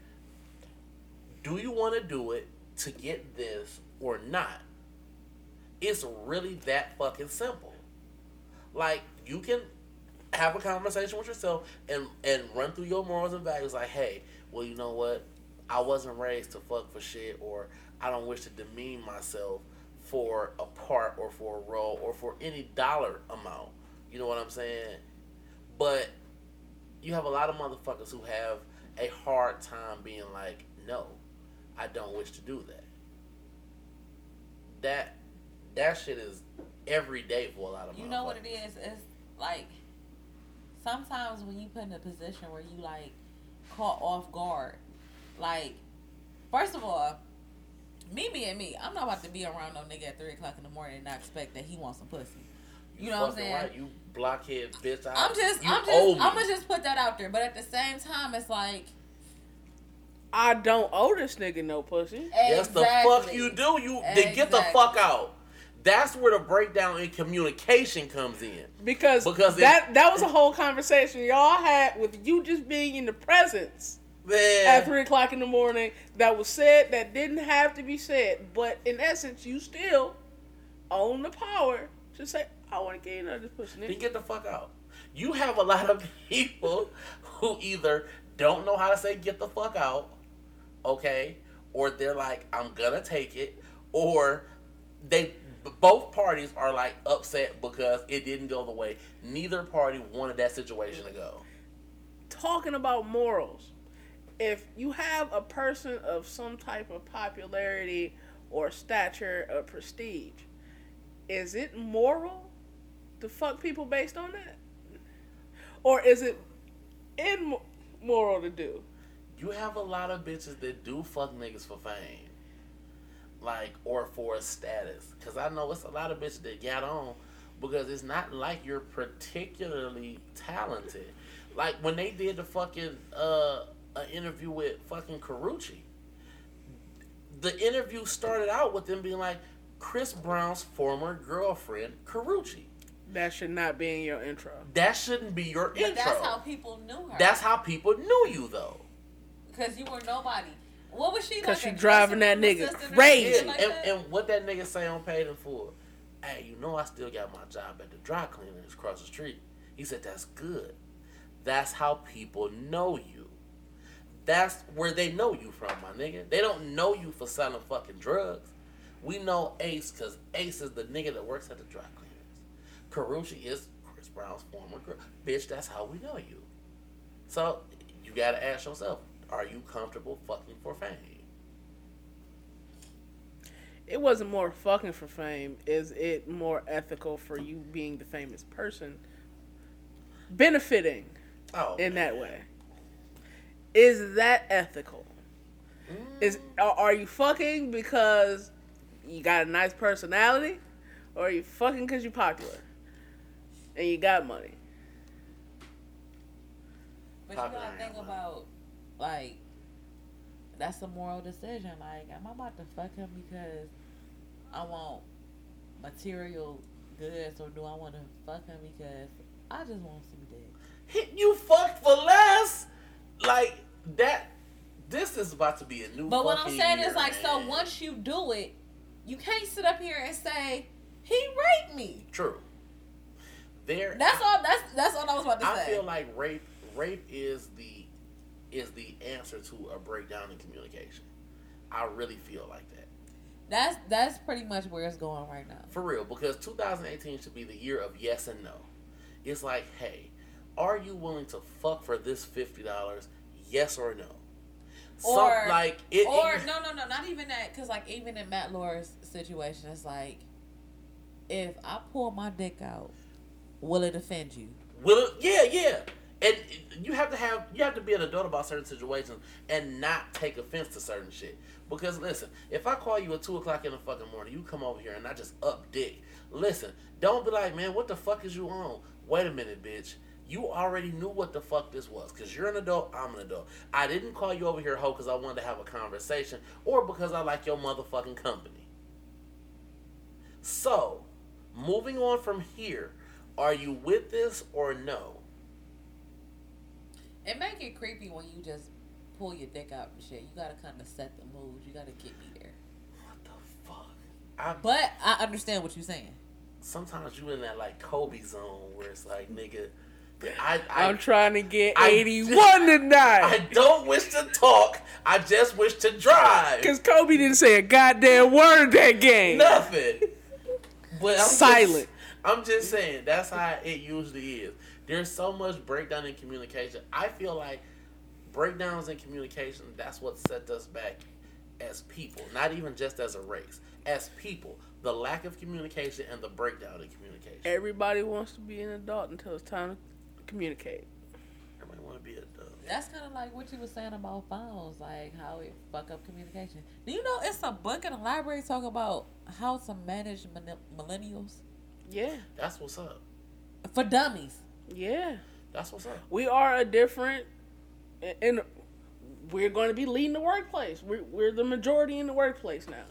Do you want to do it to get this or not? It's really that fucking simple. Like you can have a conversation with yourself and and run through your morals and values. Like, hey, well, you know what? I wasn't raised to fuck for shit, or I don't wish to demean myself for a part or for a role or for any dollar amount. You know what I'm saying? But you have a lot of motherfuckers who have a hard time being like, no, I don't wish to do that. That that shit is every day for a lot of You know what it is? It's like sometimes when you put in a position where you like caught off guard, like first of all, me being me, I'm not about to be around no nigga at three o'clock in the morning and not expect that he wants some pussy. You know what I'm saying? Right. You blockhead bitch. I, I'm just, I'm just. I'm gonna just put that out there. But at the same time, it's like I don't owe this nigga no pussy. Yes, the fuck you do. You then get the fuck out. That's where the breakdown in communication comes in. Because, Because it- that that was a whole conversation y'all had with you just being in the presence Man, at three o'clock in the morning that was said that didn't have to be said. But in essence, you still own the power to say, I want to get another pussy. then nigga." get the fuck out. You have a lot of people who either don't know how to say get the fuck out, okay, or they're like I'm gonna take it, or they both parties are like upset because it didn't go the way neither party wanted that situation to go. Talking about morals. If you have a person of some type of popularity or stature or prestige, is it moral to fuck people based on that? Or is it immoral to do? You have a lot of bitches that do fuck niggas for fame. Like, or for status. Because I know it's a lot of bitches that got on because it's not like you're particularly talented. Like, when they did the fucking, uh, an interview with fucking Karrueche, the interview started out with them being like, Chris Brown's former girlfriend, Karrueche. That should not be in your intro. That shouldn't be your But intro. that's how people knew her. That's how people knew you, though. because you were nobody. What was she? 'Cause like she driving that nigga room assistant or crazy. like and, that? and what that nigga say on Paid in Full? Hey, you know I still got my job at the dry cleaners across the street. He said that's good. That's how people know you. That's where they know you from, my nigga. They don't know you for selling fucking drugs. We know Ace because Ace is the nigga that works at the dry cleaners. Karrueche is Chris Brown's former girl. Bitch, that's how we know you. So you gotta ask yourself, are you comfortable fucking for fame? It wasn't more fucking for fame. Is it more ethical for you being the famous person, benefiting Oh, in that way? Is that ethical? Is mm. are are you fucking because you got a nice personality, or are you fucking because you're popular and you got money? But you gotta think about like that's a moral decision. Like, am I about to fuck him because I want material goods, or do I want to fuck him because I just want some dick? hit you fuck for less. Like that. This is about to be a new. But what I'm saying year, is like, so once you do it, you can't sit up here and say he raped me. True. There. That's all. That's that's all I was about to I say. I feel like rape rape is the is the answer to a breakdown in communication. I really feel like that. that's that's pretty much where it's going right now. For real, because 2018 should be the year of yes and no. It's like, hey, are you willing to fuck for this fifty dollars? Yes or no? Some- Or like it, or it- no, no, no, not even that. Because like even in Matt Lauer's situation, it's like if I pull my dick out, will it offend you? Will it, yeah, yeah. And you have to have you have to be an adult about certain situations and not take offense to certain shit. Because listen, if I call you at two o'clock in the fucking morning, you come over here and I just up dick. Listen, don't be like, man, what the fuck is you on? Wait a minute, bitch. You already knew what the fuck this was because you're an adult. I'm an adult. I didn't call you over here, hoe, because I wanted to have a conversation or because I like your motherfucking company. So, moving on from here, are you with this or no? It make it creepy when you just pull your dick out and shit. You gotta kind of set the mood. You gotta get me there. What the fuck? I But I understand what you're saying. sometimes you in that like Kobe zone where it's like nigga, I I, I'm trying to get I- 81 I tonight. I don't wish to talk. I just wish to drive. Because Kobe didn't say a goddamn word that game. Nothing. But I'm Silent. Just, I'm just saying that's how it usually is. There's so much breakdown in communication. I feel like breakdowns in communication. That's what set us back as people, not even just as a race. As people, the lack of communication and the breakdown in communication. Everybody wants to be an adult until it's time to communicate. Everybody want to be a dog. That's kind of like what you were saying about phones, like how it fuck up communication. Do you know it's a book in the library talking about how to manage millennials Yeah, That's what's up. for dummies? yeah. That's what's up. We are a different, and we're going to be leading the workplace. We're, we're the majority in the workplace now.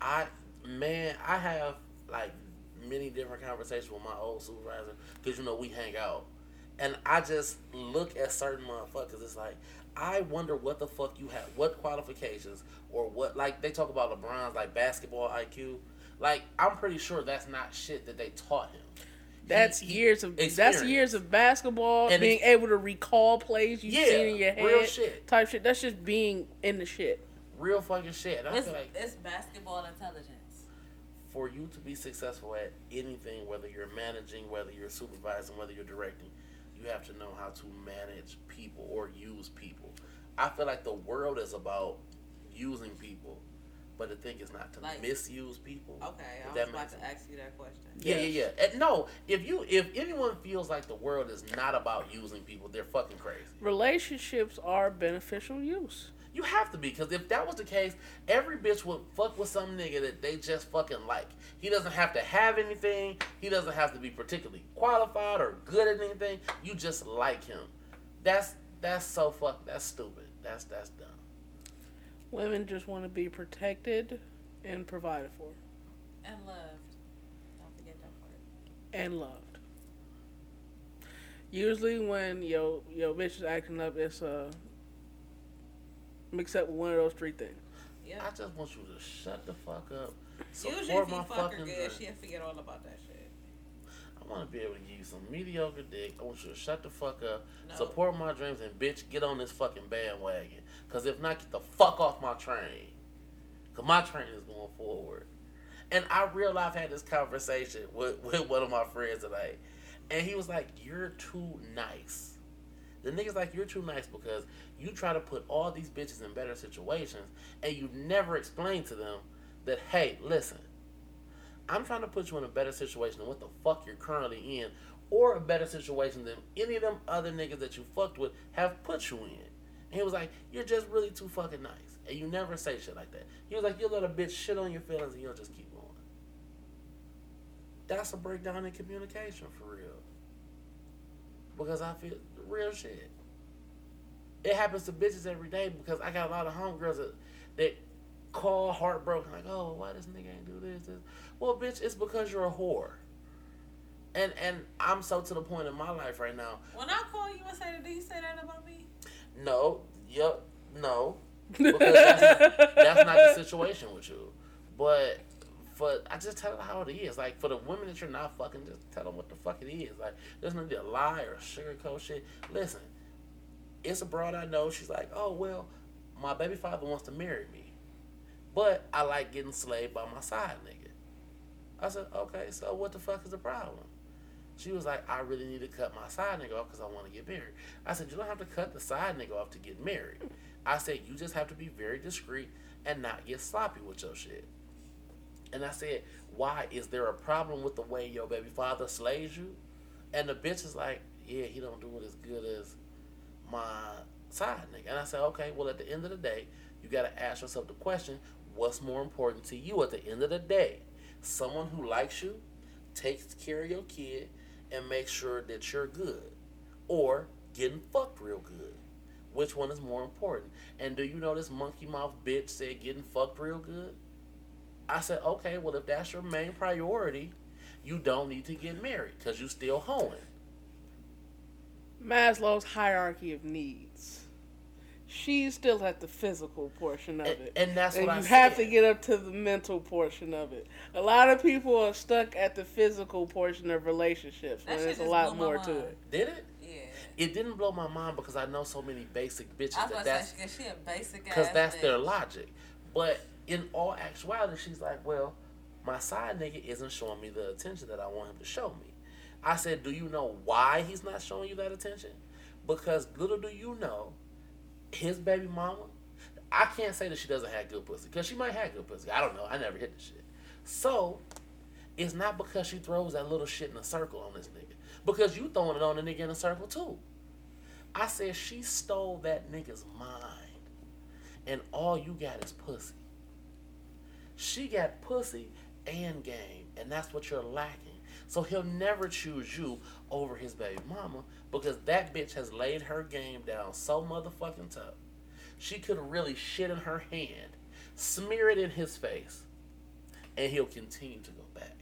I man, I have like many different conversations with my old supervisor because you know we hang out, and I just look at certain motherfuckers. It's like I wonder what the fuck you have, what qualifications or what like they talk about LeBron's like basketball IQ. Like I'm pretty sure that's not shit that they taught him. That's He- he- years of that's years of basketball, And being able to recall plays you've Yeah, seen in your head, real shit. type shit. That's just being in the shit. Real fucking shit. And I It's, feel like it's basketball intelligence. For you to be successful at anything, whether you're managing, whether you're supervising, whether you're directing, you have to know how to manage people or use people. I feel like the world is about using people, but the thing is not to Like- misuse people. Okay, I that was about makes to sense. ask you that question. Yeah, yeah, yeah. And no, if you if anyone feels like the world is not about using people, they're fucking crazy. Relationships are beneficial use. You have to be, because if that was the case, every bitch would fuck with some nigga that they just fucking like. He doesn't have to have anything. He doesn't have to be particularly qualified or good at anything. You just like him. That's that's so fuck. That's stupid. That's that's dumb. Women just want to be protected and provided for And loved. Don't forget that part. and loved. Usually, when yo yo bitch is acting up, it's uh mixed up with one of those three things. Yeah. I just want you to shut the fuck up. Usually, Support if you my fuck her fucking good, dream. she'll forget all about that shit. I want to be able to give you some mediocre dick. I want you to shut the fuck up, No. support my dreams, and bitch, get on this fucking bandwagon. Cause if not, get the fuck off my train. Cause my train is going forward. And I real life had this conversation with, with one of my friends today, and he was like, "You're too nice." The nigga's like, "You're too nice because you try to put all these bitches in better situations, and you never explain to them that, hey, listen." I'm trying to put you in a better situation than what the fuck you're currently in, or a better situation than any of them other niggas that you fucked with have put you in. And he was like, You're just really too fucking nice. And you never say shit like that. He was like, You'll let a bitch shit on your feelings and you'll just keep going. That's a breakdown in communication for real. Because I feel real shit. It happens to bitches every day because I got a lot of homegirls that, that call heartbroken, like, oh, why this nigga ain't do this, this? Well, bitch, it's because you're a whore. And and I'm so to the point in my life right now. When I call you and say that, do you say that about me? No, yep, no. Because that's, that's not the situation with you. But for I just tell them how it is. Like for the women that you're not fucking, just tell them what the fuck it is. Like there's no need to lie or sugarcoat shit. Listen, it's a broad I know. She's like, oh well, my baby father wants to marry me, but I like getting slayed by my side nigga. I said, okay, so what the fuck is the problem? She was like, I really need to cut my side nigga off because I want to get married. I said, you don't have to cut the side nigga off to get married. I said, you just have to be very discreet and not get sloppy with your shit. And I said, why? Is there a problem with the way your baby father slays you? And the bitch is like, yeah, he don't do it as good as my side nigga. And I said, okay, well, at the end of the day, you got to ask yourself the question, what's more important to you at the end of the day? Someone who likes you, takes care of your kid, and makes sure that you're good. Or getting fucked real good. Which one is more important? And do you know this monkey mouth bitch said getting fucked real good? I said, okay, well, if that's your main priority, you don't need to get married because you're still hoeing. Maslow's hierarchy of needs. She's still at the physical portion of And, it. and that's and what you I have said. to get up to the mental portion of it. A lot of people are stuck at the physical portion of relationships That when shit there's a lot more to it. Did it? Yeah. It didn't blow my mind because I know so many basic bitches I was that that's to say, she, she a basic because ass that's their logic. But in all actuality, she's like, well, my side nigga isn't showing me the attention that I want him to show me. I said, do you know why he's not showing you that attention? Because little do you know, his baby mama, I can't say that she doesn't have good pussy because she might have good pussy. I don't know. I never hit the shit. So it's not because she throws that little shit in a circle on this nigga. Because you throwing it on the nigga in a circle too. I said she stole that nigga's mind. And all you got is pussy. She got pussy and game, and that's what you're lacking. So he'll never choose you over his baby mama because that bitch has laid her game down so motherfucking tough. She could really shit in her hand, smear it in his face, and he'll continue to go back.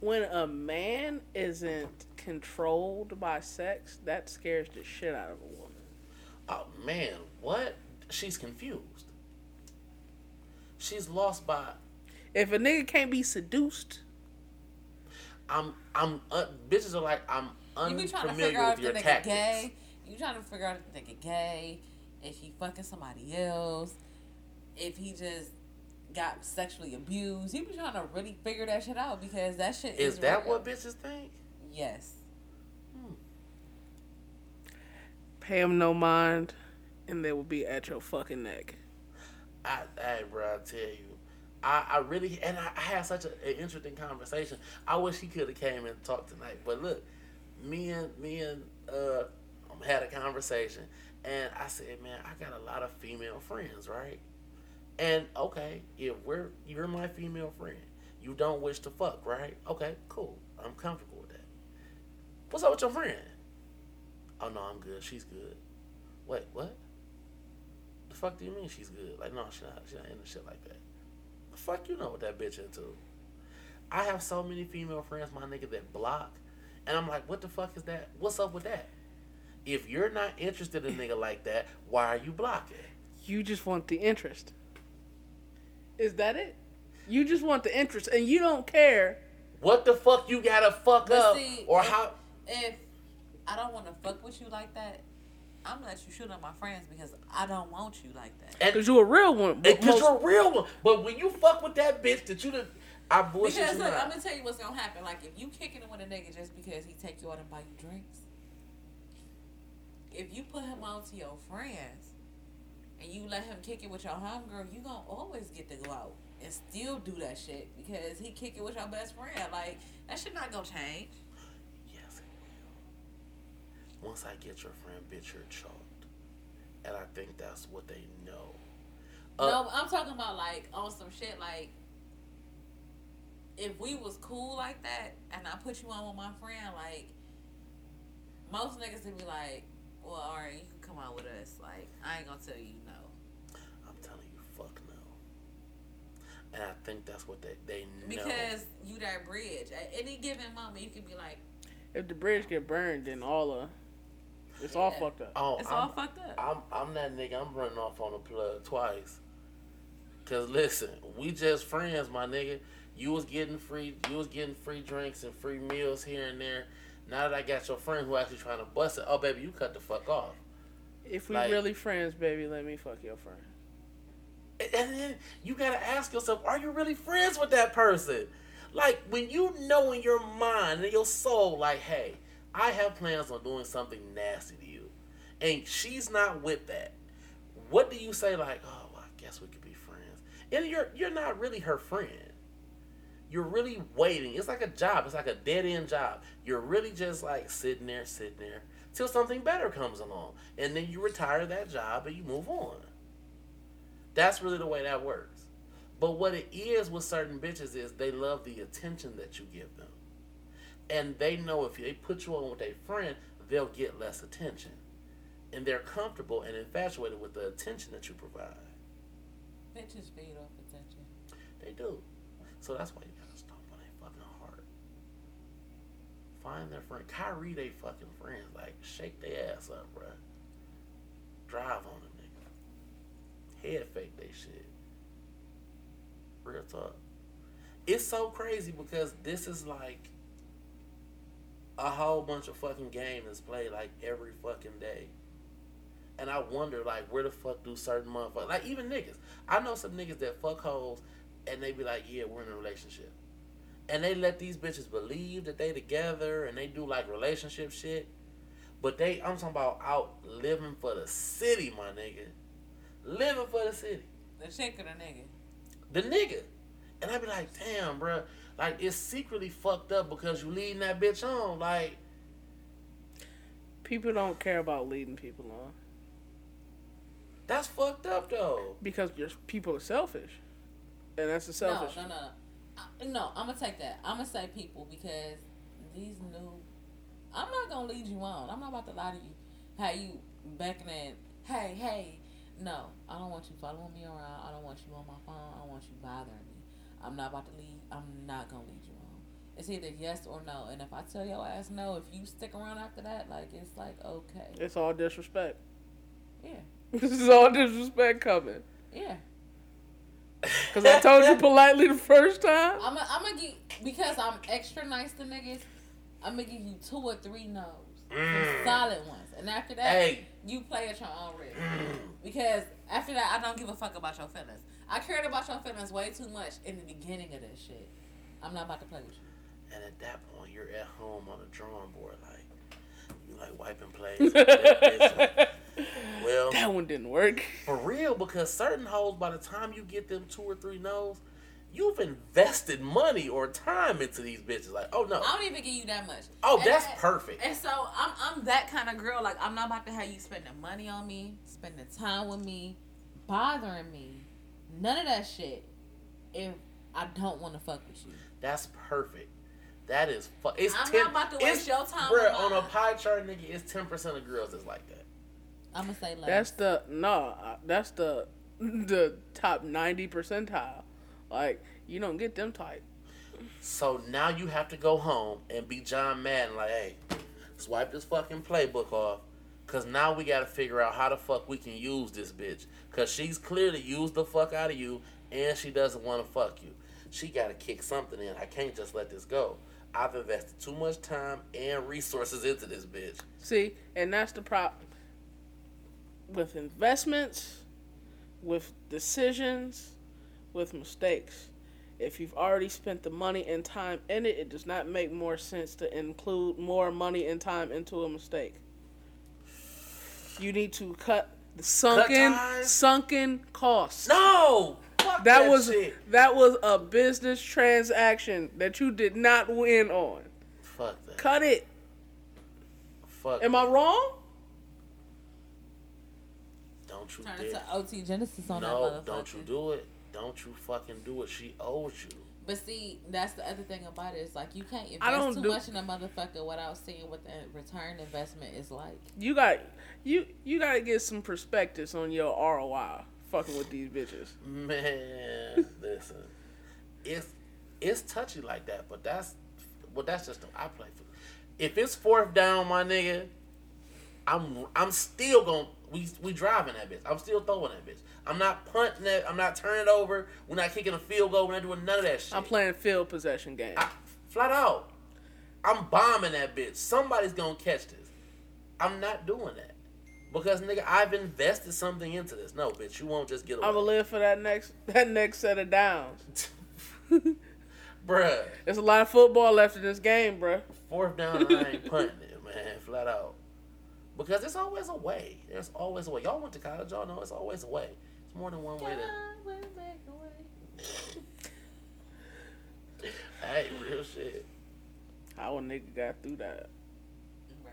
When a man isn't controlled by sex, that scares the shit out of a woman. Oh man, what? She's confused. She's lost by If a nigga can't be seduced, I'm I'm uh, bitches are like I'm unfamiliar You be trying to unfamiliar figure out with if your the nigga tactics. gay. You trying to figure out if the nigga gay, if he fucking somebody else, if he just got sexually abused. You be trying to really figure that shit out because that shit is. Is that real. what bitches think? Yes. pay him no mind, and they will be at your fucking neck. I, hey, bro, I tell you, I, I really and I, I had such a, an interesting conversation. I wish he could have came and talked tonight. But look, me and me and uh um, had a conversation, and I said, man, I got a lot of female friends, right? And okay, if we're you're my female friend, you don't wish to fuck, right? Okay, cool. I'm comfortable with that. What's up with your friend? Oh no, I'm good. She's good. Wait, what? The fuck do you mean she's good? Like, no, she not. She not into shit like that. The fuck you know what that bitch into? I have so many female friends, my nigga, that block, and I'm like, what the fuck is that? What's up with that? If you're not interested in a nigga like that, why are you blocking? You just want the interest. Is that it? You just want the interest, and you don't care. What the fuck you gotta fuck But up, see, or if- how? If I don't want to fuck with you like that, I'm gonna let you shoot at my friends because I don't want you like that. Because you're a real one. But because most- you're a real one. But when you fuck with that bitch that you done, I bullshit Because you look, not. I'm gonna tell you what's gonna happen. Like if you kicking it with a nigga just because he take you out and buy you drinks, if you put him on to your friends and you let him kick it with your homegirl, you gonna always get to go out and still do that shit because he kick it with your best friend. Like that shit not gonna change. Yes, it will. Once I get your friend, bitch, you're chalked. And I think that's what they know. Uh, no, I'm talking about like on some shit like if we was cool like that and I put you on with my friend, like most niggas would be like, Well, alright, you can come out with us. Like, I ain't gonna tell you no. I'm telling you, fuck no. And I think that's what they, they know. Because you that bridge. At any given moment you can be like, if the bridge get burned, then all uh, it's all fucked up. oh, It's I'm, all fucked up. I'm, I'm that nigga. I'm running off on a plug twice. Cause listen, we just friends, my nigga. You was getting free, you was getting free drinks and free meals here and there. Now that I got your friend who actually trying to bust it, oh baby, you cut the fuck off. If we Like- really friends, baby, let me fuck your friend. And- And then you gotta ask yourself, are you really friends with that person? Like when you know in your mind and your soul, like, hey, I have plans on doing something nasty to you, and she's not with that. What do you say? Like, oh, well, I guess we could be friends, and you're you're not really her friend. You're really waiting. It's like a job. It's like a dead end job. You're really just like sitting there, sitting there till something better comes along, and then you retire that job and you move on. That's really the way that works. But what it is with certain bitches is they love the attention that you give them. And they know if they put you on with a friend, they'll get less attention. And they're comfortable and infatuated with the attention that you provide. Bitches feed off attention. They do. So that's why you gotta stomp on their fucking heart. Find their friend. Kyrie, they fucking friends. Like, shake their ass up, bruh. Drive on them, nigga. Head fake they shit. Real talk. It's so crazy because this is like a whole bunch of fucking game that's played like every fucking day. And I wonder, like, where the fuck do certain motherfuckers, like even niggas. I know some niggas that fuck hoes and they be like, yeah, we're in a relationship. And they let these bitches believe that they together and they do like relationship shit. But they, I'm talking about out living for the city, my nigga. Living for the city. The chick or the nigga? The nigga. And I be like, damn, bruh. Like, it's secretly fucked up because you leading that bitch on. Like, People don't care about leading people on that's fucked up, though. because your people are selfish, and that's a selfish. No, no, no. I, no, I'm gonna take that. I'm gonna say people because these new. I'm not gonna lead you on. I'm not about to lie to you. How you beckoning? Hey, hey. No, I don't want you following me around. I don't want you on my phone. I don't want you bothering me. I'm not about to leave. I'm not gonna leave you on. It's either yes or no. And if I tell your ass no, if you stick around after that, like it's like okay, It's all disrespect. yeah, this is all disrespect coming. yeah. Because I told you politely the first time. I'm gonna I'm give because I'm extra nice to niggas. I'm gonna give you two or three no's, Mm. solid ones, and after that, Hey. you play at your own risk. Because after that, I don't give a fuck about your feelings. I cared about your feelings way too much in the beginning of this shit. I'm not about to play with you. And at that point, you're at home on a drawing board, like, you like wiping plates. Well, That one didn't work. For real, because certain hoes, by the time you get them two or three no's, you've invested money or time into these bitches. Like, oh no, I don't even give you that much. oh And that's I- perfect. And so I'm I'm that kind of girl. Like I'm not about to have you spending money on me, spending time with me, bothering me. None of that shit. If I don't want to fuck with you. That's perfect. That is fu- it's I'm 10, not about to waste it's- your time Bruh, on a pie chart, nigga, it's ten percent of girls that's like that. I'm gonna say less. That's the no. That's the the top ninety percentile. Like you don't get them type. So now you have to go home and be John Madden, like, hey, swipe this fucking playbook off. Cause now we gotta figure out how the fuck we can use this bitch. Cause she's clearly used the fuck out of you and she doesn't wanna fuck you. She gotta kick something in. I can't just let this go. I've invested too much time and resources into this bitch. See, and that's the problem with investments, with decisions, with mistakes. If you've already spent the money and time in it, it does not make more sense to include more money and time into a mistake. You need to cut the sunken ties? sunken costs. No! Fuck that that was shit. that was a business transaction that you did not win on. Fuck that. Cut it. Fuck. Am I wrong? Don't you Turn dare. into OT Genasis on that No, motherfucker. don't you do it. Don't you fucking do it. She owes you. But see, that's the other thing about it. It's like you can't invest I don't too do- much in a motherfucker without seeing what the return investment is like. You got you you got to get some perspectives on your ROI fucking with these bitches. Man, listen, it's it's touchy like that, but that's well, that's just I play for. If it's fourth down, my nigga, I'm I'm still going. We we driving that bitch. I'm still throwing that bitch. I'm not punting it. I'm not turning it over. We're not kicking a field goal. We're not doing none of that shit. I'm playing field possession game. I, flat out. I'm bombing that bitch. Somebody's gonna catch this. I'm not doing that because nigga, I've invested something into this. No, bitch, you won't just get away. I'm gonna live for that next that next set of downs. Bruh, There's a lot of football left in this game, bruh. fourth down, I ain't punting it, man, flat out. Because there's always a way. There's always a way. Y'all went to college, y'all know it's always a way. It's more than one way to. Hey, real shit. How a nigga got through that? Bruh.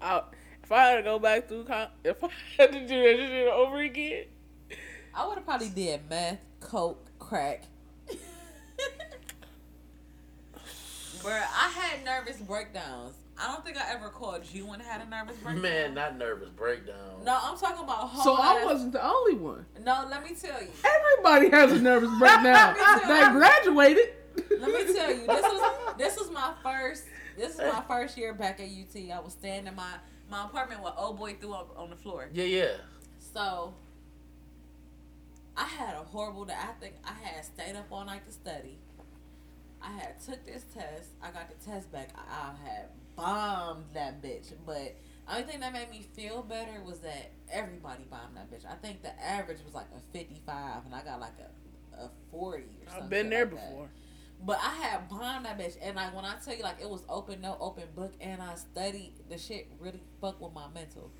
I, if I had to go back through, co- if I had to do that shit over again, I would have probably did meth, coke, crack. Bruh, I had nervous breakdowns. I don't think I ever called you when I had a nervous breakdown. Man, not nervous breakdown. No, I'm talking about whole so I wasn't the only one. No, let me tell you. Everybody has a nervous breakdown. they graduated. Let me tell you. This was this was my first. This is my first year back at UT. I was staying in my my apartment with old boy threw up on the floor. Yeah, yeah. So I had a horrible day. I think I had stayed up all night to study. I had took this test. I got the test back. I, I had bombed that bitch. But only thing that made me feel better was that everybody bombed that bitch. I think the average was like a fifty five, and I got like a a forty or something. I've been there like that. before. But I had bombed that bitch, and like when I tell you, like it was open, no open book, and I studied. The shit really fucked with my mental.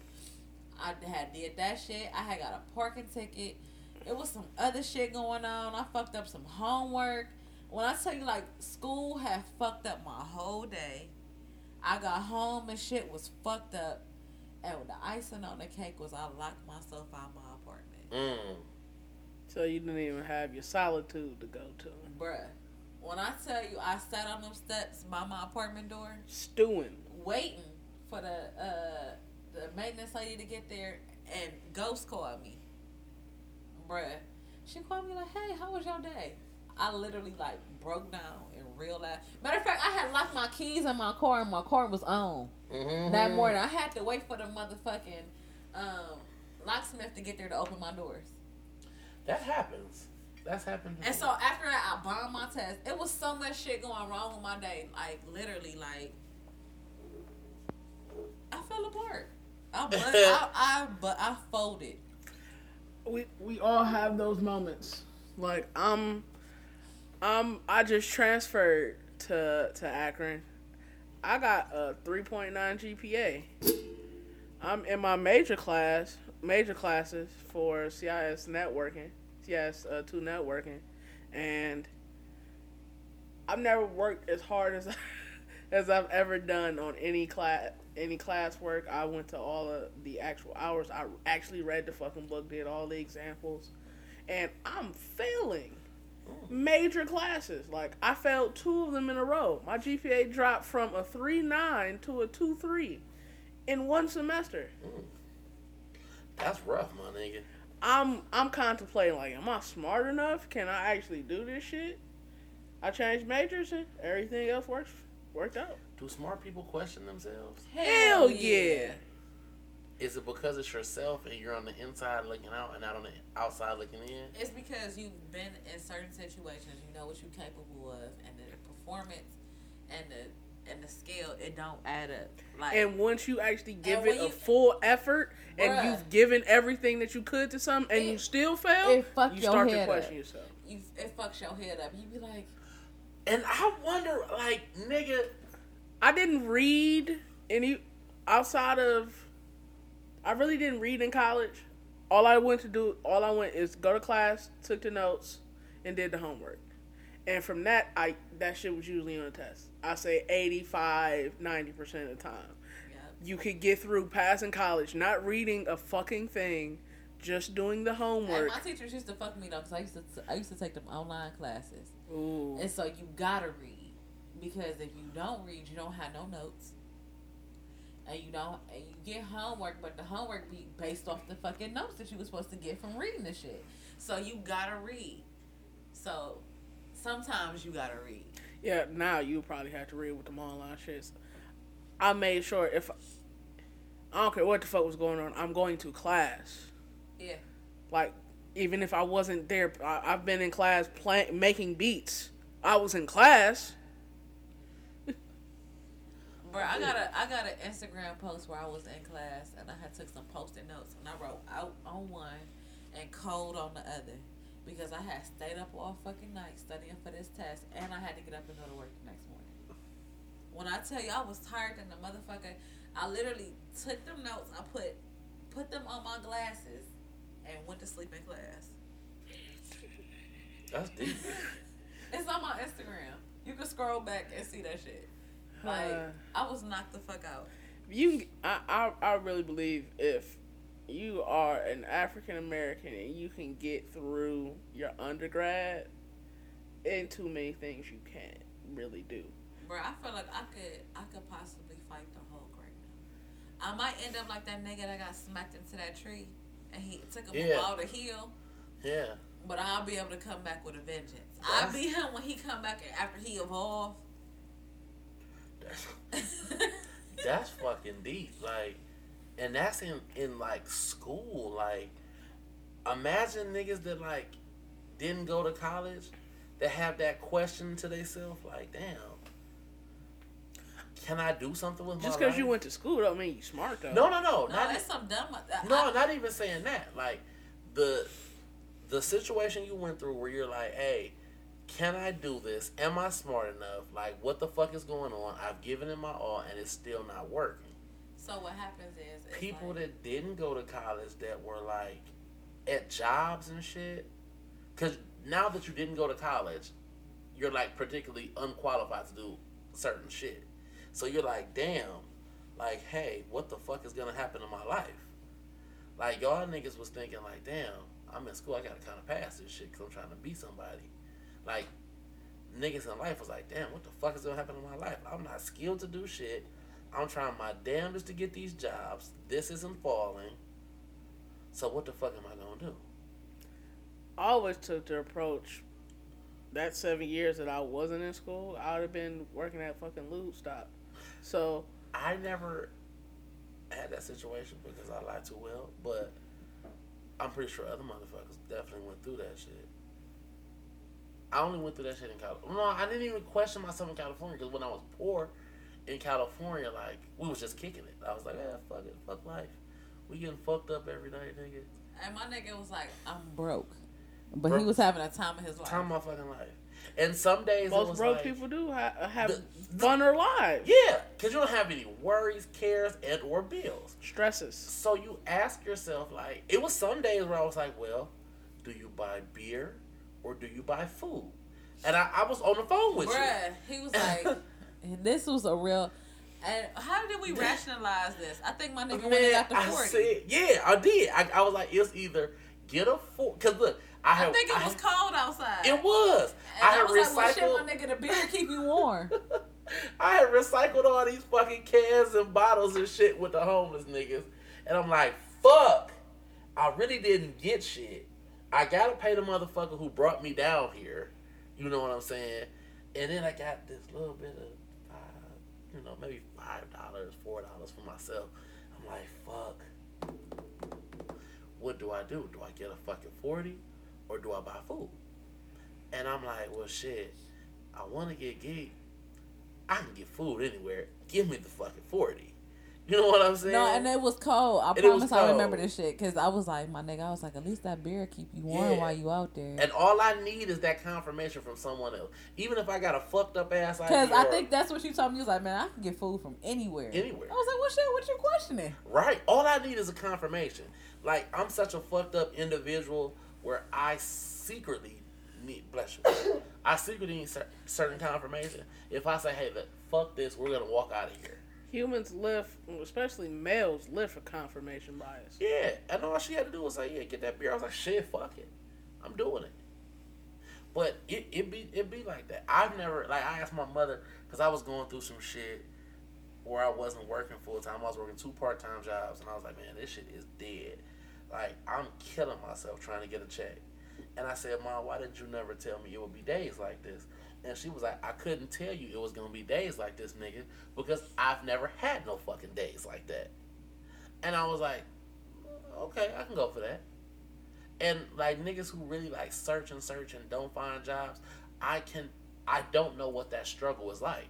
I had did that shit. I had got a parking ticket. It was some other shit going on. I fucked up some homework. When I tell you, like school had fucked up my whole day. I got home and shit was fucked up, and the icing on the cake was I locked myself out my apartment, Mm. So you didn't even have your solitude to go to. bruh. When I tell you, I sat on them steps by my apartment door. Stewing. waiting for the uh the maintenance lady to get there and ghost called me. Bruh. She called me like, Hey, how was your day? I literally like broke down in real life. Matter of fact, I had locked my keys in my car and my car was on. Mm-hmm. That morning I had to wait for the motherfucking um locksmith to get there to open my doors. That happens. That's happened. to And me. so after that, I bombed my test. It was so much shit going wrong with my day. Like literally, like I fell apart. I bust, I, I but I folded. we we all have those moments. Like I'm, I'm I just transferred to to Akron. I got a 3.9 GPA. I'm in my major class, major classes for CIS networking, CIS uh, two networking, and I've never worked as hard as as I've ever done on any class any class work. I went to all of the actual hours. I actually read the fucking book, did all the examples, and I'm failing major classes. Like I failed two of them in a row. My GPA dropped from a three nine to a two three in one semester. That's rough, my nigga. I'm I'm contemplating like, am I smart enough? Can I actually do this shit? I changed majors and everything else works worked out. Do smart people question themselves? Hell yeah. Is it because it's yourself and you're on the inside looking out and not on the outside looking in? It's because you've been in certain situations. You know what you're capable of, and the performance and the and the scale it don't add up. Like And once you actually give when it a full effort and you've given everything that you could to something and you still fail, it fuck you start to question up. yourself. you, it fucks your head up. You be like, And I wonder, like, nigga, I didn't read any outside of. I really didn't read in college. All I went to do, all I went is go to class, took the notes, and did the homework. And from that, I that shit was usually on a test. I say 85, 90 percent of the time. yeah, You could get through passing college, not reading a fucking thing, just doing the homework. And my teachers used to fuck me though, because I used to I used to take them online classes, Ooh. and so you gotta read because if you don't read, you don't have no notes, and you don't and you get homework, but the homework be based off the fucking notes that you was supposed to get from reading the shit. So you gotta read. So sometimes you gotta read. Yeah, now you probably have to read with them online shits. I made sure if I don't care what the fuck was going on. I'm going to class. Yeah. Like, even if I wasn't there, I, I've been in class playing, making beats. I was in class. Bro, I got a I got an Instagram post where I was in class and I had took some post-it notes and I wrote out on one and code on the other because I had stayed up all fucking night studying for this test and I had to get up and go to work the next morning. When I tell you I was tired than the motherfucker, I literally took them notes, I put put them on my glasses and went to sleep in class. That's deep. It's on my Instagram. You can scroll back and see that shit. Like Uh. I was knocked the fuck out. You, I, I, I really believe if you are an African American and you can get through your undergrad, and too many things you can't really do. Bro, I feel like I could I could possibly fight the Hulk right now. I might end up like that nigga that got smacked into that tree and he took him Yeah. a while to heal. Yeah. But I'll be able to come back with a vengeance. I'll be him when he come back after he evolved. That's, that's fucking deep. Like, and that's in in like school. Like, imagine niggas that like didn't go to college that have that question to themselves. Like, damn, can I do something with Just because you went to school don't mean you smart though. No, no, no, no, not it's some dumb. I, no, I, not even saying that. Like the the situation you went through where you're like, hey, can I do this? Am I smart enough? Like, what the fuck is going on? I've given it my all, and it's still not working. so what happens is People like, that didn't go to college that were like at jobs and shit, because now that you didn't go to college, you're like particularly unqualified to do certain shit. So you're like, damn, like, hey, what the fuck is gonna happen in my life? Like y'all niggas was thinking like, damn, I'm in school, I gotta kind of pass this shit because I'm trying to be somebody. Like niggas in life was like, damn, what the fuck is gonna happen in my life? I'm not skilled to do shit. I'm trying my damnedest to get these jobs. This isn't falling. So what the fuck am I gonna do? I always took the approach that seven years that I wasn't in school, I would have been working at fucking lube stop. So I never had that situation because I lied too well, but I'm pretty sure other motherfuckers definitely went through that shit. I only went through that shit in California. No, I didn't even question myself in California because when I was poor in California, like we was just kicking it. I was like, yeah, fuck it, fuck life. We getting fucked up every night, nigga. and my nigga was like, I'm broke. But Broke. he was having a time of his life. Time of my fucking life. And some days it most was broke like, people do ha- uh, have The- funner lives, Yeah, because you don't have any worries, cares, and or bills. stresses. So you ask yourself, like, it was some days where I was like, well, do you buy beer or do you buy food? And I, I was on the phone with you. Bruh, he was like, this was a real. And how did we rationalize this? I think my nigga Man, got the I said, yeah, I did. I, I was like, it's either get a four, because look, I, I think it I was had- cold outside. It was. And I I, had was like, well, recycled. shit, my nigga, the beer keep you warm. I had recycled all these fucking cans and bottles and shit with the homeless niggas. And I'm like, fuck. I really didn't get shit. I gotta pay the motherfucker who brought me down here. You know what I'm saying? And then I got this little bit of five, you know, maybe five dollars, four dollars for myself. I'm like, fuck. What do I do? Do I get a fucking 40 or do I buy food? And I'm like, well, shit, I want to get geek. I can get food anywhere. Give me the fucking 40. You know what I'm saying? no, and it was cold. I And promise I remember this shit. Because I was like, my nigga, I was like, at least that beer keep you warm Yeah. while you out there. and all I need is that confirmation from someone else. Even if I got a fucked up ass idea. Because I think that's what you told me. You was like, man, I can get food from anywhere. Anywhere. I was like, well, shit, what you questioning? Right. All I need is a confirmation. Like I'm such a fucked up individual where I secretly need bless you. I secretly need certain confirmation. If I say, hey, look, fuck this, we're gonna walk out of here. Humans live, especially males, live for confirmation bias. Yeah, and all she had to do was like, "Yeah, get that beer." I was like, "Shit, fuck it, I'm doing it." But it it be it be like that. I've never like I asked my mother because I was going through some shit where I wasn't working full time. I was working two part time jobs, and I was like, "Man, this shit is dead. Like I'm killing myself trying to get a check." And I said, "Mom, why did you never tell me it would be days like this?" And she was like, "I couldn't tell you it was gonna be days like this, nigga, because I've never had no fucking days like that." And I was like, okay, I can go for that. And like niggas who really like search and search and don't find jobs, I can I don't know what that struggle is like.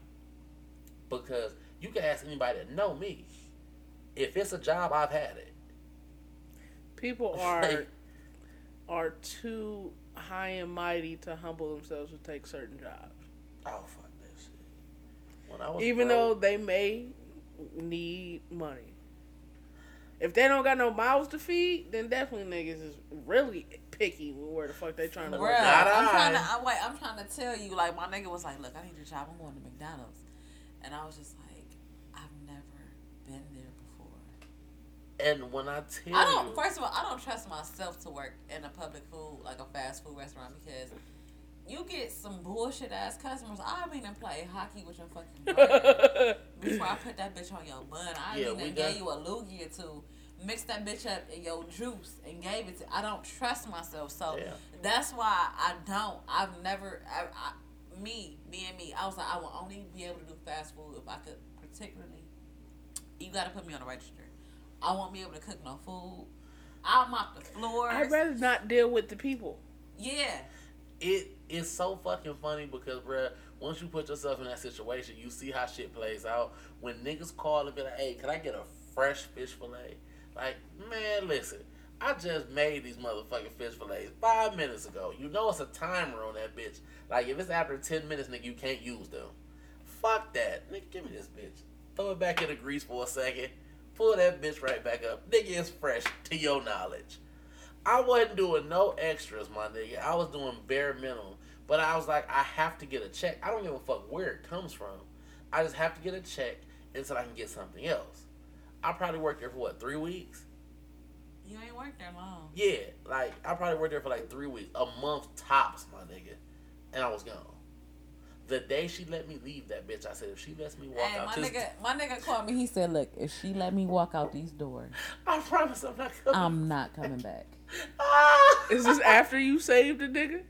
Because you can ask anybody that know me. If it's a job, I've had it. People are are too high and mighty to humble themselves to take certain jobs. Oh fuck that shit. When I was Even though they may need money. If they don't got no mouths to feed, then definitely niggas is really picky with where the fuck they trying to Bruh, work. Not I'm I. trying to. I, wait, I'm trying to tell you. Like my nigga was like, "Look, I need a job. I'm going to McDonald's," and I was just like, "I've never been there before." And when I tell I don't. you, First of all, I don't trust myself to work in a public food like a fast food restaurant because you get some bullshit ass customers. I mean, and play hockey with your fucking before I put that bitch on your bun. I Yeah, we gave you a loogie or two. Mixed that bitch up in your juice and gave it to. I don't trust myself, so Yeah. that's why I don't. I've never. I, I, me, and me. I was like, I will only be able to do fast food if I could, particularly. You got to put me on the register. I won't be able to cook no food. I'll mop the floors. I'd rather not deal with the people. yeah. it is so fucking funny because, bruh, once you put yourself in that situation, you see how shit plays out. When niggas call and be like, hey, can I get a fresh fish fillet? Like, man, listen, I just made these motherfucking fish fillets five minutes ago. You know it's a timer on that bitch. Like, if it's after 10 minutes, nigga, you can't use them. Fuck that. Nigga, give me this bitch. Throw it back in the grease for a second. Pull that bitch right back up. Nigga, it's fresh to your knowledge. I wasn't doing no extras, my nigga. I was doing bare minimum. But I was like, I have to get a check. I don't give a fuck where it comes from. I just have to get a check until I can get something else. I probably worked there for what, three weeks? You ain't worked there long. Yeah, like I probably worked there for like three weeks, a month tops, my nigga, and I was gone. The day she let me leave that bitch, I said, if she lets me walk Hey, out, my this, nigga, my nigga called me. He said, "Look, if she let me walk out these doors, I promise I'm not coming. I'm not coming back." Ah! Is this after you saved the nigga?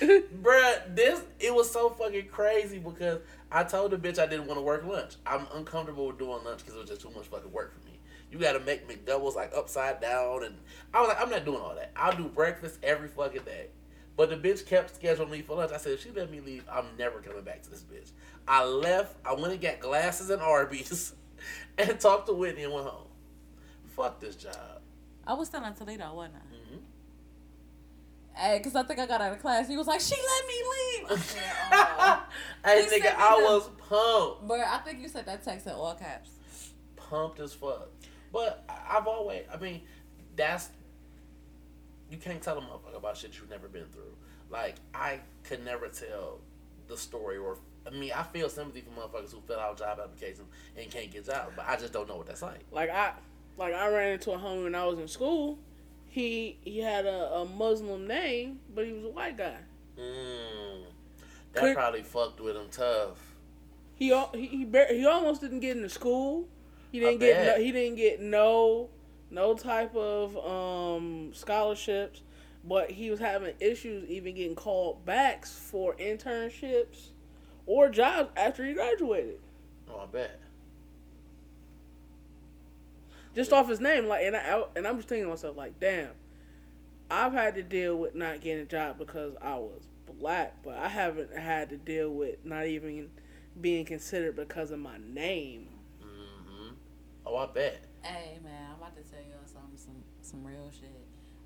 Bruh, this it was so fucking crazy because I told the bitch I didn't want to work lunch. I'm uncomfortable with doing lunch because it was just too much fucking work for me. You got to make McDoubles like upside down, and I was like, I'm not doing all that. I'll do breakfast every fucking day. But the bitch kept scheduling me for lunch. I said, if she let me leave, I'm never coming back to this bitch. I left. I went and got glasses and Arby's, and talked to Whitney and went home. Fuck this job. I was still in Toledo, I wasn't I? Mhm. Hey, cause I think I got out of class. He was like, "She let me leave." I said, "Oh." hey, He nigga, I the- was pumped. but I think you said that text in all caps. pumped as fuck. But I've always, I mean, that's you can't tell a motherfucker about shit you've never been through. Like I could never tell the story, or I mean, I feel sympathy for motherfuckers who fill out job applications and can't get jobs, but I just don't know what that's like. Like I, like I ran into a homie when I was in school. He he had a, a Muslim name, but he was a white guy. Mm, that Could- probably fucked with him tough. He he he, he almost didn't get into school. He didn't get no, he didn't get no no type of um scholarships, but he was having issues even getting called backs for internships or jobs after he graduated. Oh, I bet. Just off his name, like, and I and I'm just thinking to myself, like, damn, I've had to deal with not getting a job because I was black, but I haven't had to deal with not even being considered because of my name. Mm-hmm. Oh, I bet. Hey man, I'm about to tell y'all some some some real shit.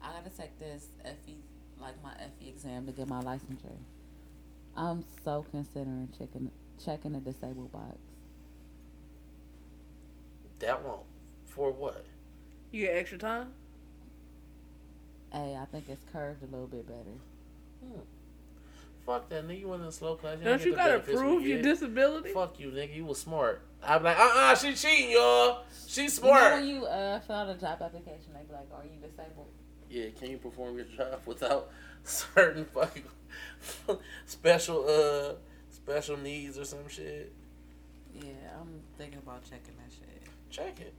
I gotta take this FE like my FE exam to get my licensure. I'm so considering checking checking the disabled box. That won't. For what? You get extra time. Hey, I think it's curved a little bit better. Hmm. Fuck that nigga. You went in slow class. You Don't get you the gotta benefits we prove your get. disability? Fuck you, nigga. You was smart. I'm like, uh uh she cheating, y'all. She You know smart. when you uh, fill out a job application, they be like, "Are you disabled?" yeah, can you perform your job without certain fucking special uh special needs or some shit? Yeah, I'm thinking about checking that shit. Check it.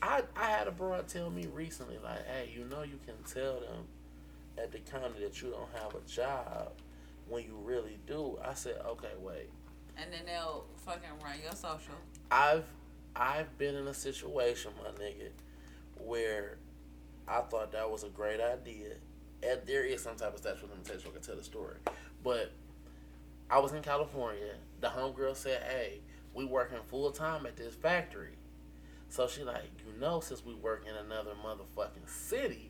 I I had a broad tell me recently, like, hey, you know you can tell them at the county that you don't have a job when you really do. I said, okay, wait. And then they'll fucking run your social. I've I've been in a situation, my nigga, where I thought that was a great idea. And there is some type of statute of limitation I can tell the story. But I was in California. The homegirl said, Hey, we working full time at this factory. So she like, you know, since we work in another motherfucking city,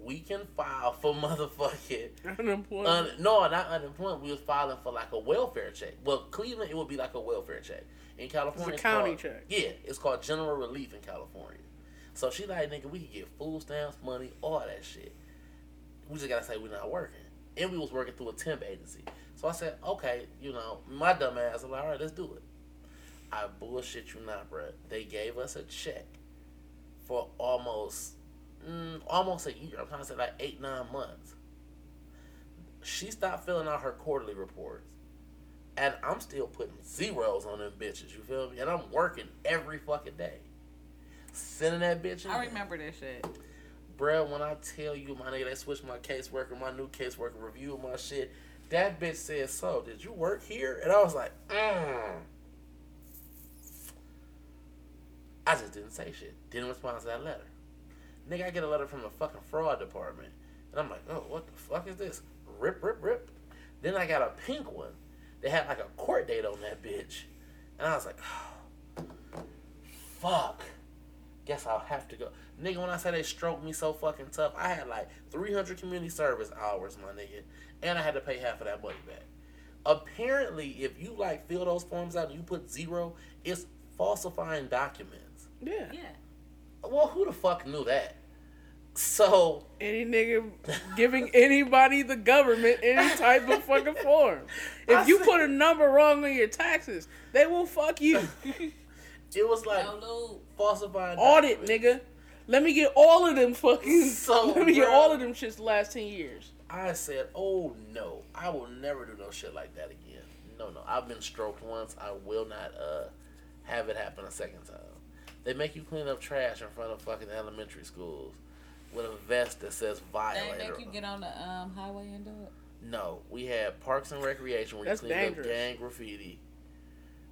we can file for motherfucking Unemployment. Un, no, not unemployment. We was filing for like a welfare check. Well, Cleveland, it would be like a welfare check. In California, It's a county called- check. Yeah, it's called general relief in California. So she like, nigga, we can get food stamps, money, all that shit. We just gotta say we're not working, and we was working through a temp agency. So I said, okay, you know, my dumb ass. I'm like, all right, let's do it. I bullshit you not, bruh. They gave us a check for almost, mm, almost a year. I'm trying to say like eight, nine months she stopped filling out her quarterly reports. And I'm still putting zeros on them bitches, you feel me? And I'm working every fucking day. Sending that bitch in. I remember this shit. Bruh, when I tell you, my nigga, they switched my caseworker, my new caseworker reviewed my shit. That bitch said, So, did you work here? And I was like, mm. I just didn't say shit. Didn't respond to that letter. Nigga, I get a letter from the fucking fraud department. And I'm like, oh, what the fuck is this? Rip, rip, rip. Then I got a pink one. They had like a court date on that bitch. And I was like, oh, fuck. Guess I'll have to go. Nigga, when I say they stroked me so fucking tough, I had like 300 community service hours, my nigga. And I had to pay half of that money back. Apparently, if you like fill those forms out and you put zero, it's falsifying documents. yeah. Yeah. Well, who the fuck knew that? So Any nigga giving anybody the government any type of fucking form. If I you see- put a number wrong on your taxes, they will fuck you. it was like No lube. falsifying Audit, documents. nigga. Let me get all of them fucking. So, let me get all of them shits the last ten years. I said, "Oh no, I will never do no shit like that again. No, no, I've been stroked once. I will not uh have it happen a second time. They make you clean up trash in front of fucking elementary schools with a vest that says violator. They make you get on the um, highway and do it. No, we had Parks and Recreation where That's you cleaned dangerous. up gang graffiti.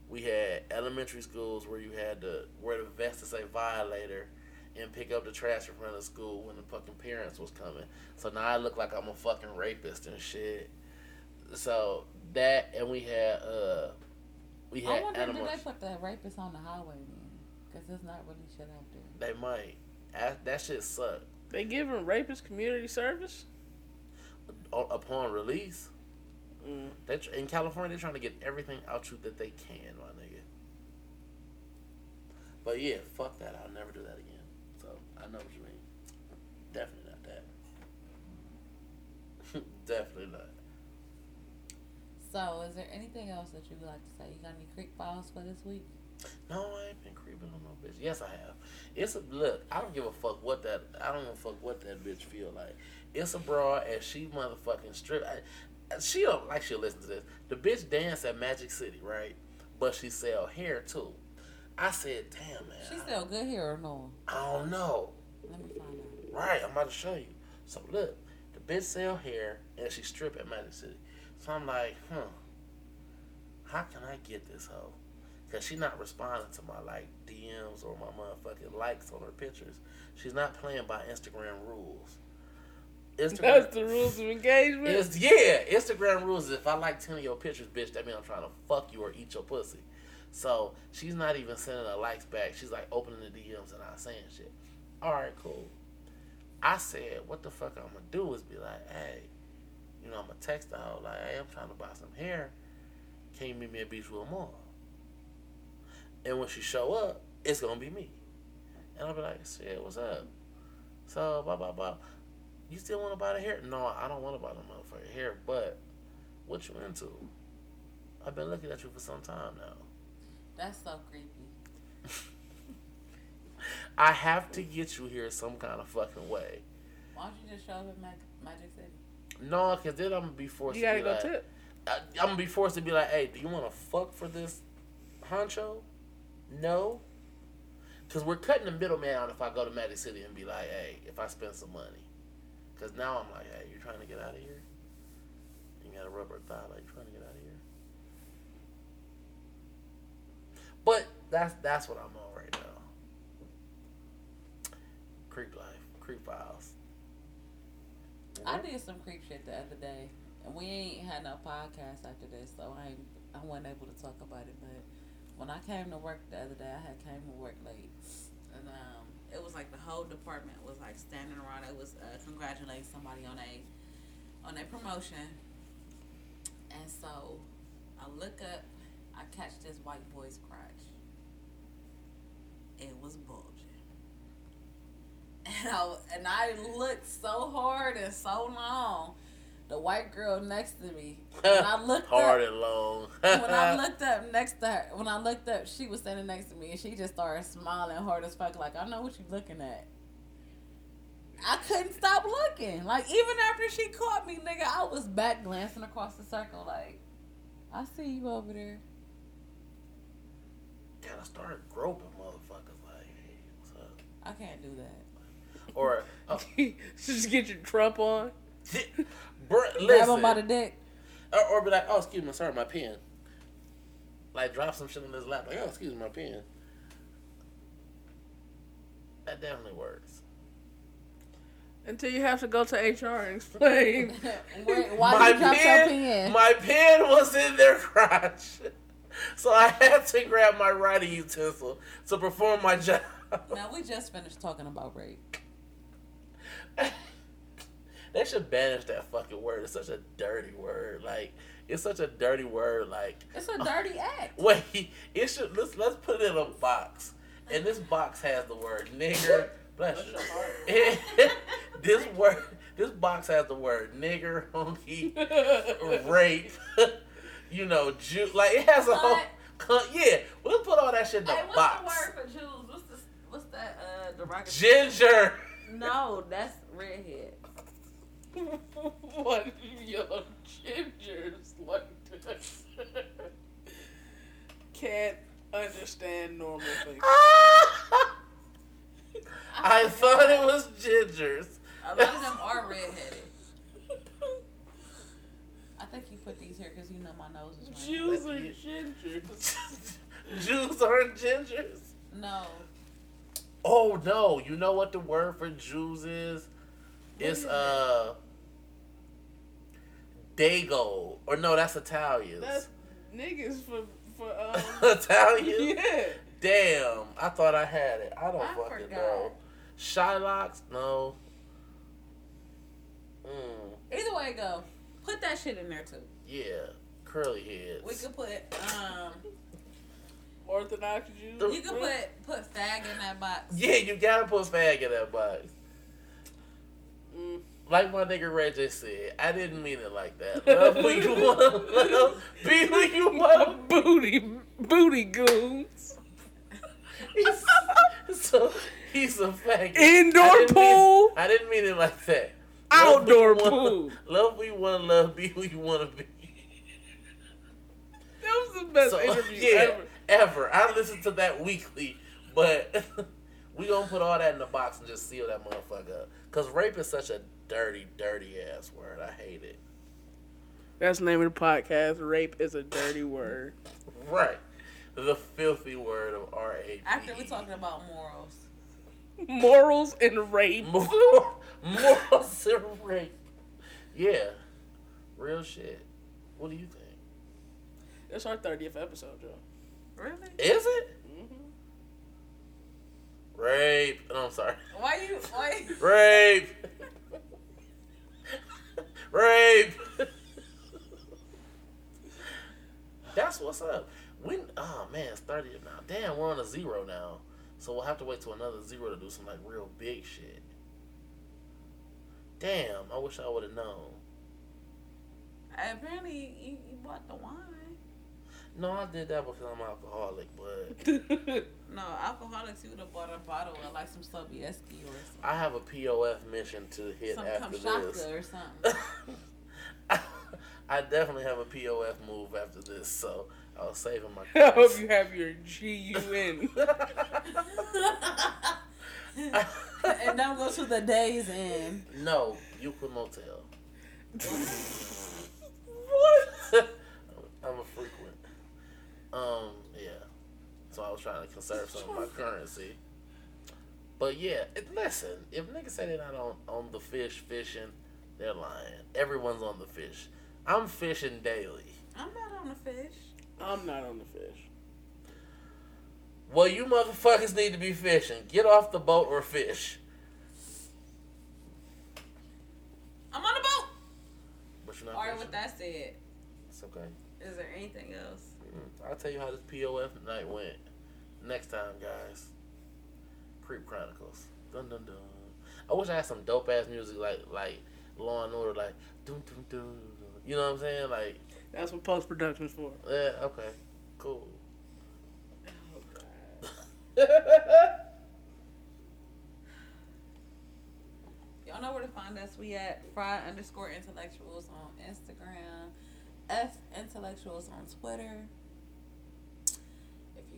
We had elementary schools where you had to wear the vest to say violator and pick up the trash in front of school when the fucking parents was coming. So now I look like I'm a fucking rapist and shit. So that and we had uh we I had wonder do animals. they put the rapists on the highway then? Because there's not really shit out there. They might. That, that shit sucked. They giving rapists community service. O- upon release, Mm. they in California they're trying to get everything out you that they can, my nigga. But yeah, fuck that. I'll never do that again. So I know what you mean. Definitely not that. Definitely not. So, is there anything else that you would like to say? You got any creep files for this week? No, I ain't been creeping on no bitch. Yes, I have. It's a look. I don't give a fuck what that. I don't give a fuck what that bitch feel like. It's a broad and she motherfucking strip. I, she don't like she'll listen to this. The bitch dance at Magic City, right? But she sell hair too. I said, damn man. She sell good hair or no? I don't know. Let me find out. Right, I'm about to show you. So look, the bitch sell hair and she strip at Magic City. So I'm like, huh, how can I get this hoe? Cause she not responding to my like DMs or my motherfucking likes on her pictures. She's not playing by Instagram rules. Instagram, That's the rules of engagement. It's, yeah, Instagram rules is if I like 10 of your pictures, bitch, that means I'm trying to fuck you or eat your pussy. So she's not even sending her likes back. She's like opening the DMs and not saying shit. All right, cool. I said, what the fuck I'm gonna do is be like, hey, you know, I'm gonna text her like, hey, I'm trying to buy some hair. Can you meet me at Beachwood Mall? And when she show up, it's gonna be me. And I'll be like, shit, what's up? So, blah, blah, blah. You still want to buy the hair? No, I don't want to buy the motherfucking hair, but what you into? I've been looking at you for some time now. That's so creepy. I have to get you here some kind of fucking way. Why don't you just show up at Mag- Magic City? No, because then I'm gonna be forced you to gotta be go like, tip. I, I'm gonna be forced to be like, hey, do you want to fuck for this honcho? No. Because we're cutting the middleman out if I go to Magic City and be like, hey, if I spend some money. Because now I'm like, hey, you're trying to get out of here? You got a rubber thigh, like, trying to get out of here? But that's that's what I'm on right now. Creep life, creep files. I did some creep shit the other day, and we ain't had no podcast after this, so I I wasn't able to talk about it. But when I came to work the other day, I had came to work late, and um, it was like the whole department was like standing around. It was uh, congratulating somebody on a on a promotion, and so I look up, I catch this white boy's crotch. It was bulging. And I, and I looked so hard and so long. The white girl next to me. When I looked Hard up, and long. when I looked up next to her, when I looked up, she was standing next to me, and she just started smiling hard as fuck, like I know what you're looking at. I couldn't stop looking. Like even after she caught me, nigga, I was back glancing across the circle, like I see you over there. Gotta start groping motherfuckers like, hey, what's up? I can't do that. Or, oh, Just get your Trump on. Br- Grab him by the dick. Or, or be like, oh, excuse me, sorry, my pen. Like, drop some shit in his lap. Like, oh, excuse me, my pen. That definitely works. Until you have to go to HR and explain. Where- Why you dropped your pen? My pen was in their crotch. So I had to grab my writing utensil to perform my job. Now we just finished talking about rape. They should banish that fucking word. It's such a dirty word. Like it's such a dirty word. Like It's a dirty act. wait, it should let's let's put it in a box. And this box has the word nigger. Bless you. this word this box has the word nigger, honky, rape, you know, Jew like it has a whole con- yeah, we'll put all that shit in the Hey, what's box. the word for Jews? What's the what's that uh derogatory? Ginger. no, that's redhead. What young gingers like this? Can't understand normal things. I thought it was gingers. A lot of them are redheaded. I think you put these here because you know my nose is red. Jews are gingers. Jews aren't gingers. No, Oh no! You know what the word for Jews is? It's is uh, Dago. Or no, that's Italians. That's niggas for for um. Italian. yeah. Damn! I thought I had it. I don't I fucking forgot. know. Shylocks? No. Mm, either way go, put that shit in there too. yeah, curly heads. We could put um, Orthodox Jews. you could put put fag in that box. Yeah, you gotta put fag in that box. Mm. Like my nigga Ray J said, I didn't mean it like that. Love who you want, love, be who you want. booty booty goons. He's, so he's a faggot. Indoor I pool? Mean, I didn't mean it like that. Love Outdoor you wanna- pool. Love who you want love, be who you want to be. That was the best So, interview yeah, ever. ever. I listen to that weekly, but we gonna put all that in the box and just seal that motherfucker up. Cause rape is such a dirty, dirty ass word. I hate it. That's the name of the podcast. Rape is a dirty word. Right. The filthy word of R A P. After we're talking about morals, Morals and rape. more, morals and rape. Yeah, real shit. What do you think? That's our thirtieth episode, Joe. really? Is it. Rape? I'm sorry. Why you why? Rape. Rape. That's what's up. We oh man, it's 30 now. Damn, we're on a zero now. So we'll have to wait till another zero to do some like real big shit. Damn, I wish I would have known. Apparently, you, you bought the wine. No, I did that because I'm alcoholic, but No, alcoholics, you would have bought a bottle of like some Sobieski or some, I have a POF mission to hit some after this. or something. I definitely have a POF move after this, so I was saving my. I hope you have your G U N. and don't go to the Days Inn. No, you Euclid Motel. what? I'm a frequent. Um, yeah. So I was was trying to conserve some of my currency. But yeah, it, listen, if niggas say they're not on, on the fish fishing, they're lying. Everyone's on the fish. I'm fishing daily. I'm not on the fish. I'm not on the fish. Well, you motherfuckers need to be fishing. Get off the boat or fish. I'm on the boat. But you're not All right, fishing. with that said, It's okay. is there anything else? I'll tell you how this POF night went next time, guys. Creep Chronicles. Dun dun dun. I wish I had some dope ass music like like Law and Order, like dun dun dun. dun. You know what I'm saying? Like, That's what post production's for. yeah, okay, cool. Oh, Y'all know where to find us. We at fried underscore intellectuals on Instagram, F intellectuals on Twitter.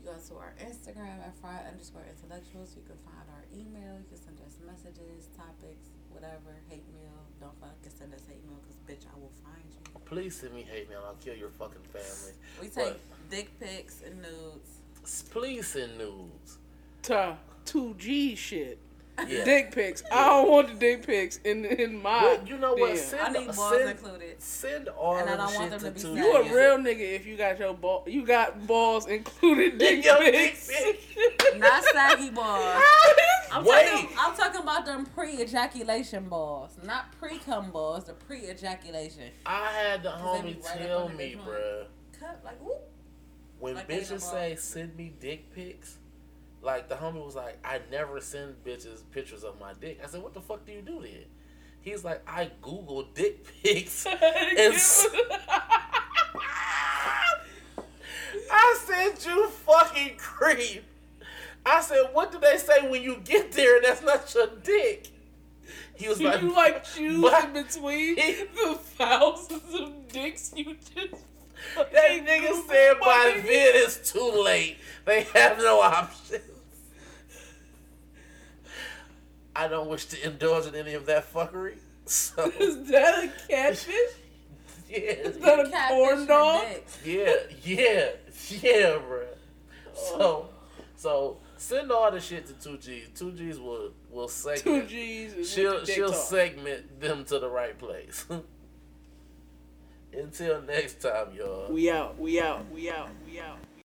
If you go to our Instagram at fried underscore intellectuals, you can find our email. You can send us messages, topics, whatever. Hate mail. Don't fucking send us hate mail because bitch, I will find you. Please send me hate mail. I'll kill your fucking family. We take What? dick pics and nudes. S- Please send nudes. To two G shit. Yeah. Dick pics. I don't want the dick pics in in my. Well, you know what? Send, I need balls send, included. send all And I of the don't want shit them to to be two You a real nigga if you got your ball. You got balls included dick Your pics. pic. Not saggy balls. I'm Wait. talking, I'm talking about them pre-ejaculation balls, not pre-cum balls. The pre-ejaculation. I had the homie right tell me, joint. bruh. Cut like ooh. When Like they ain't no bitches say send me dick pics, like the homie was like, I never send bitches pictures of my dick. I said, what the fuck do you do then? He's like, I Google dick pics. It's- I said, you fucking creep. I said, what do they say when you get there and that's not your dick? He was like, you like choose "What?" in between the thousands of dicks you just. That nigga said by then it's too late. They have no options. I don't wish to indulge in any of that fuckery. So Is that a catfish? yeah, Is that a Catfish corn dog? yeah, yeah, yeah, bro. So, so send all the shit to two G's. Two G's will will segment. Two G's. She'll she'll talk. segment them to the right place. Until next time, y'all. We out. We out. We out. We out.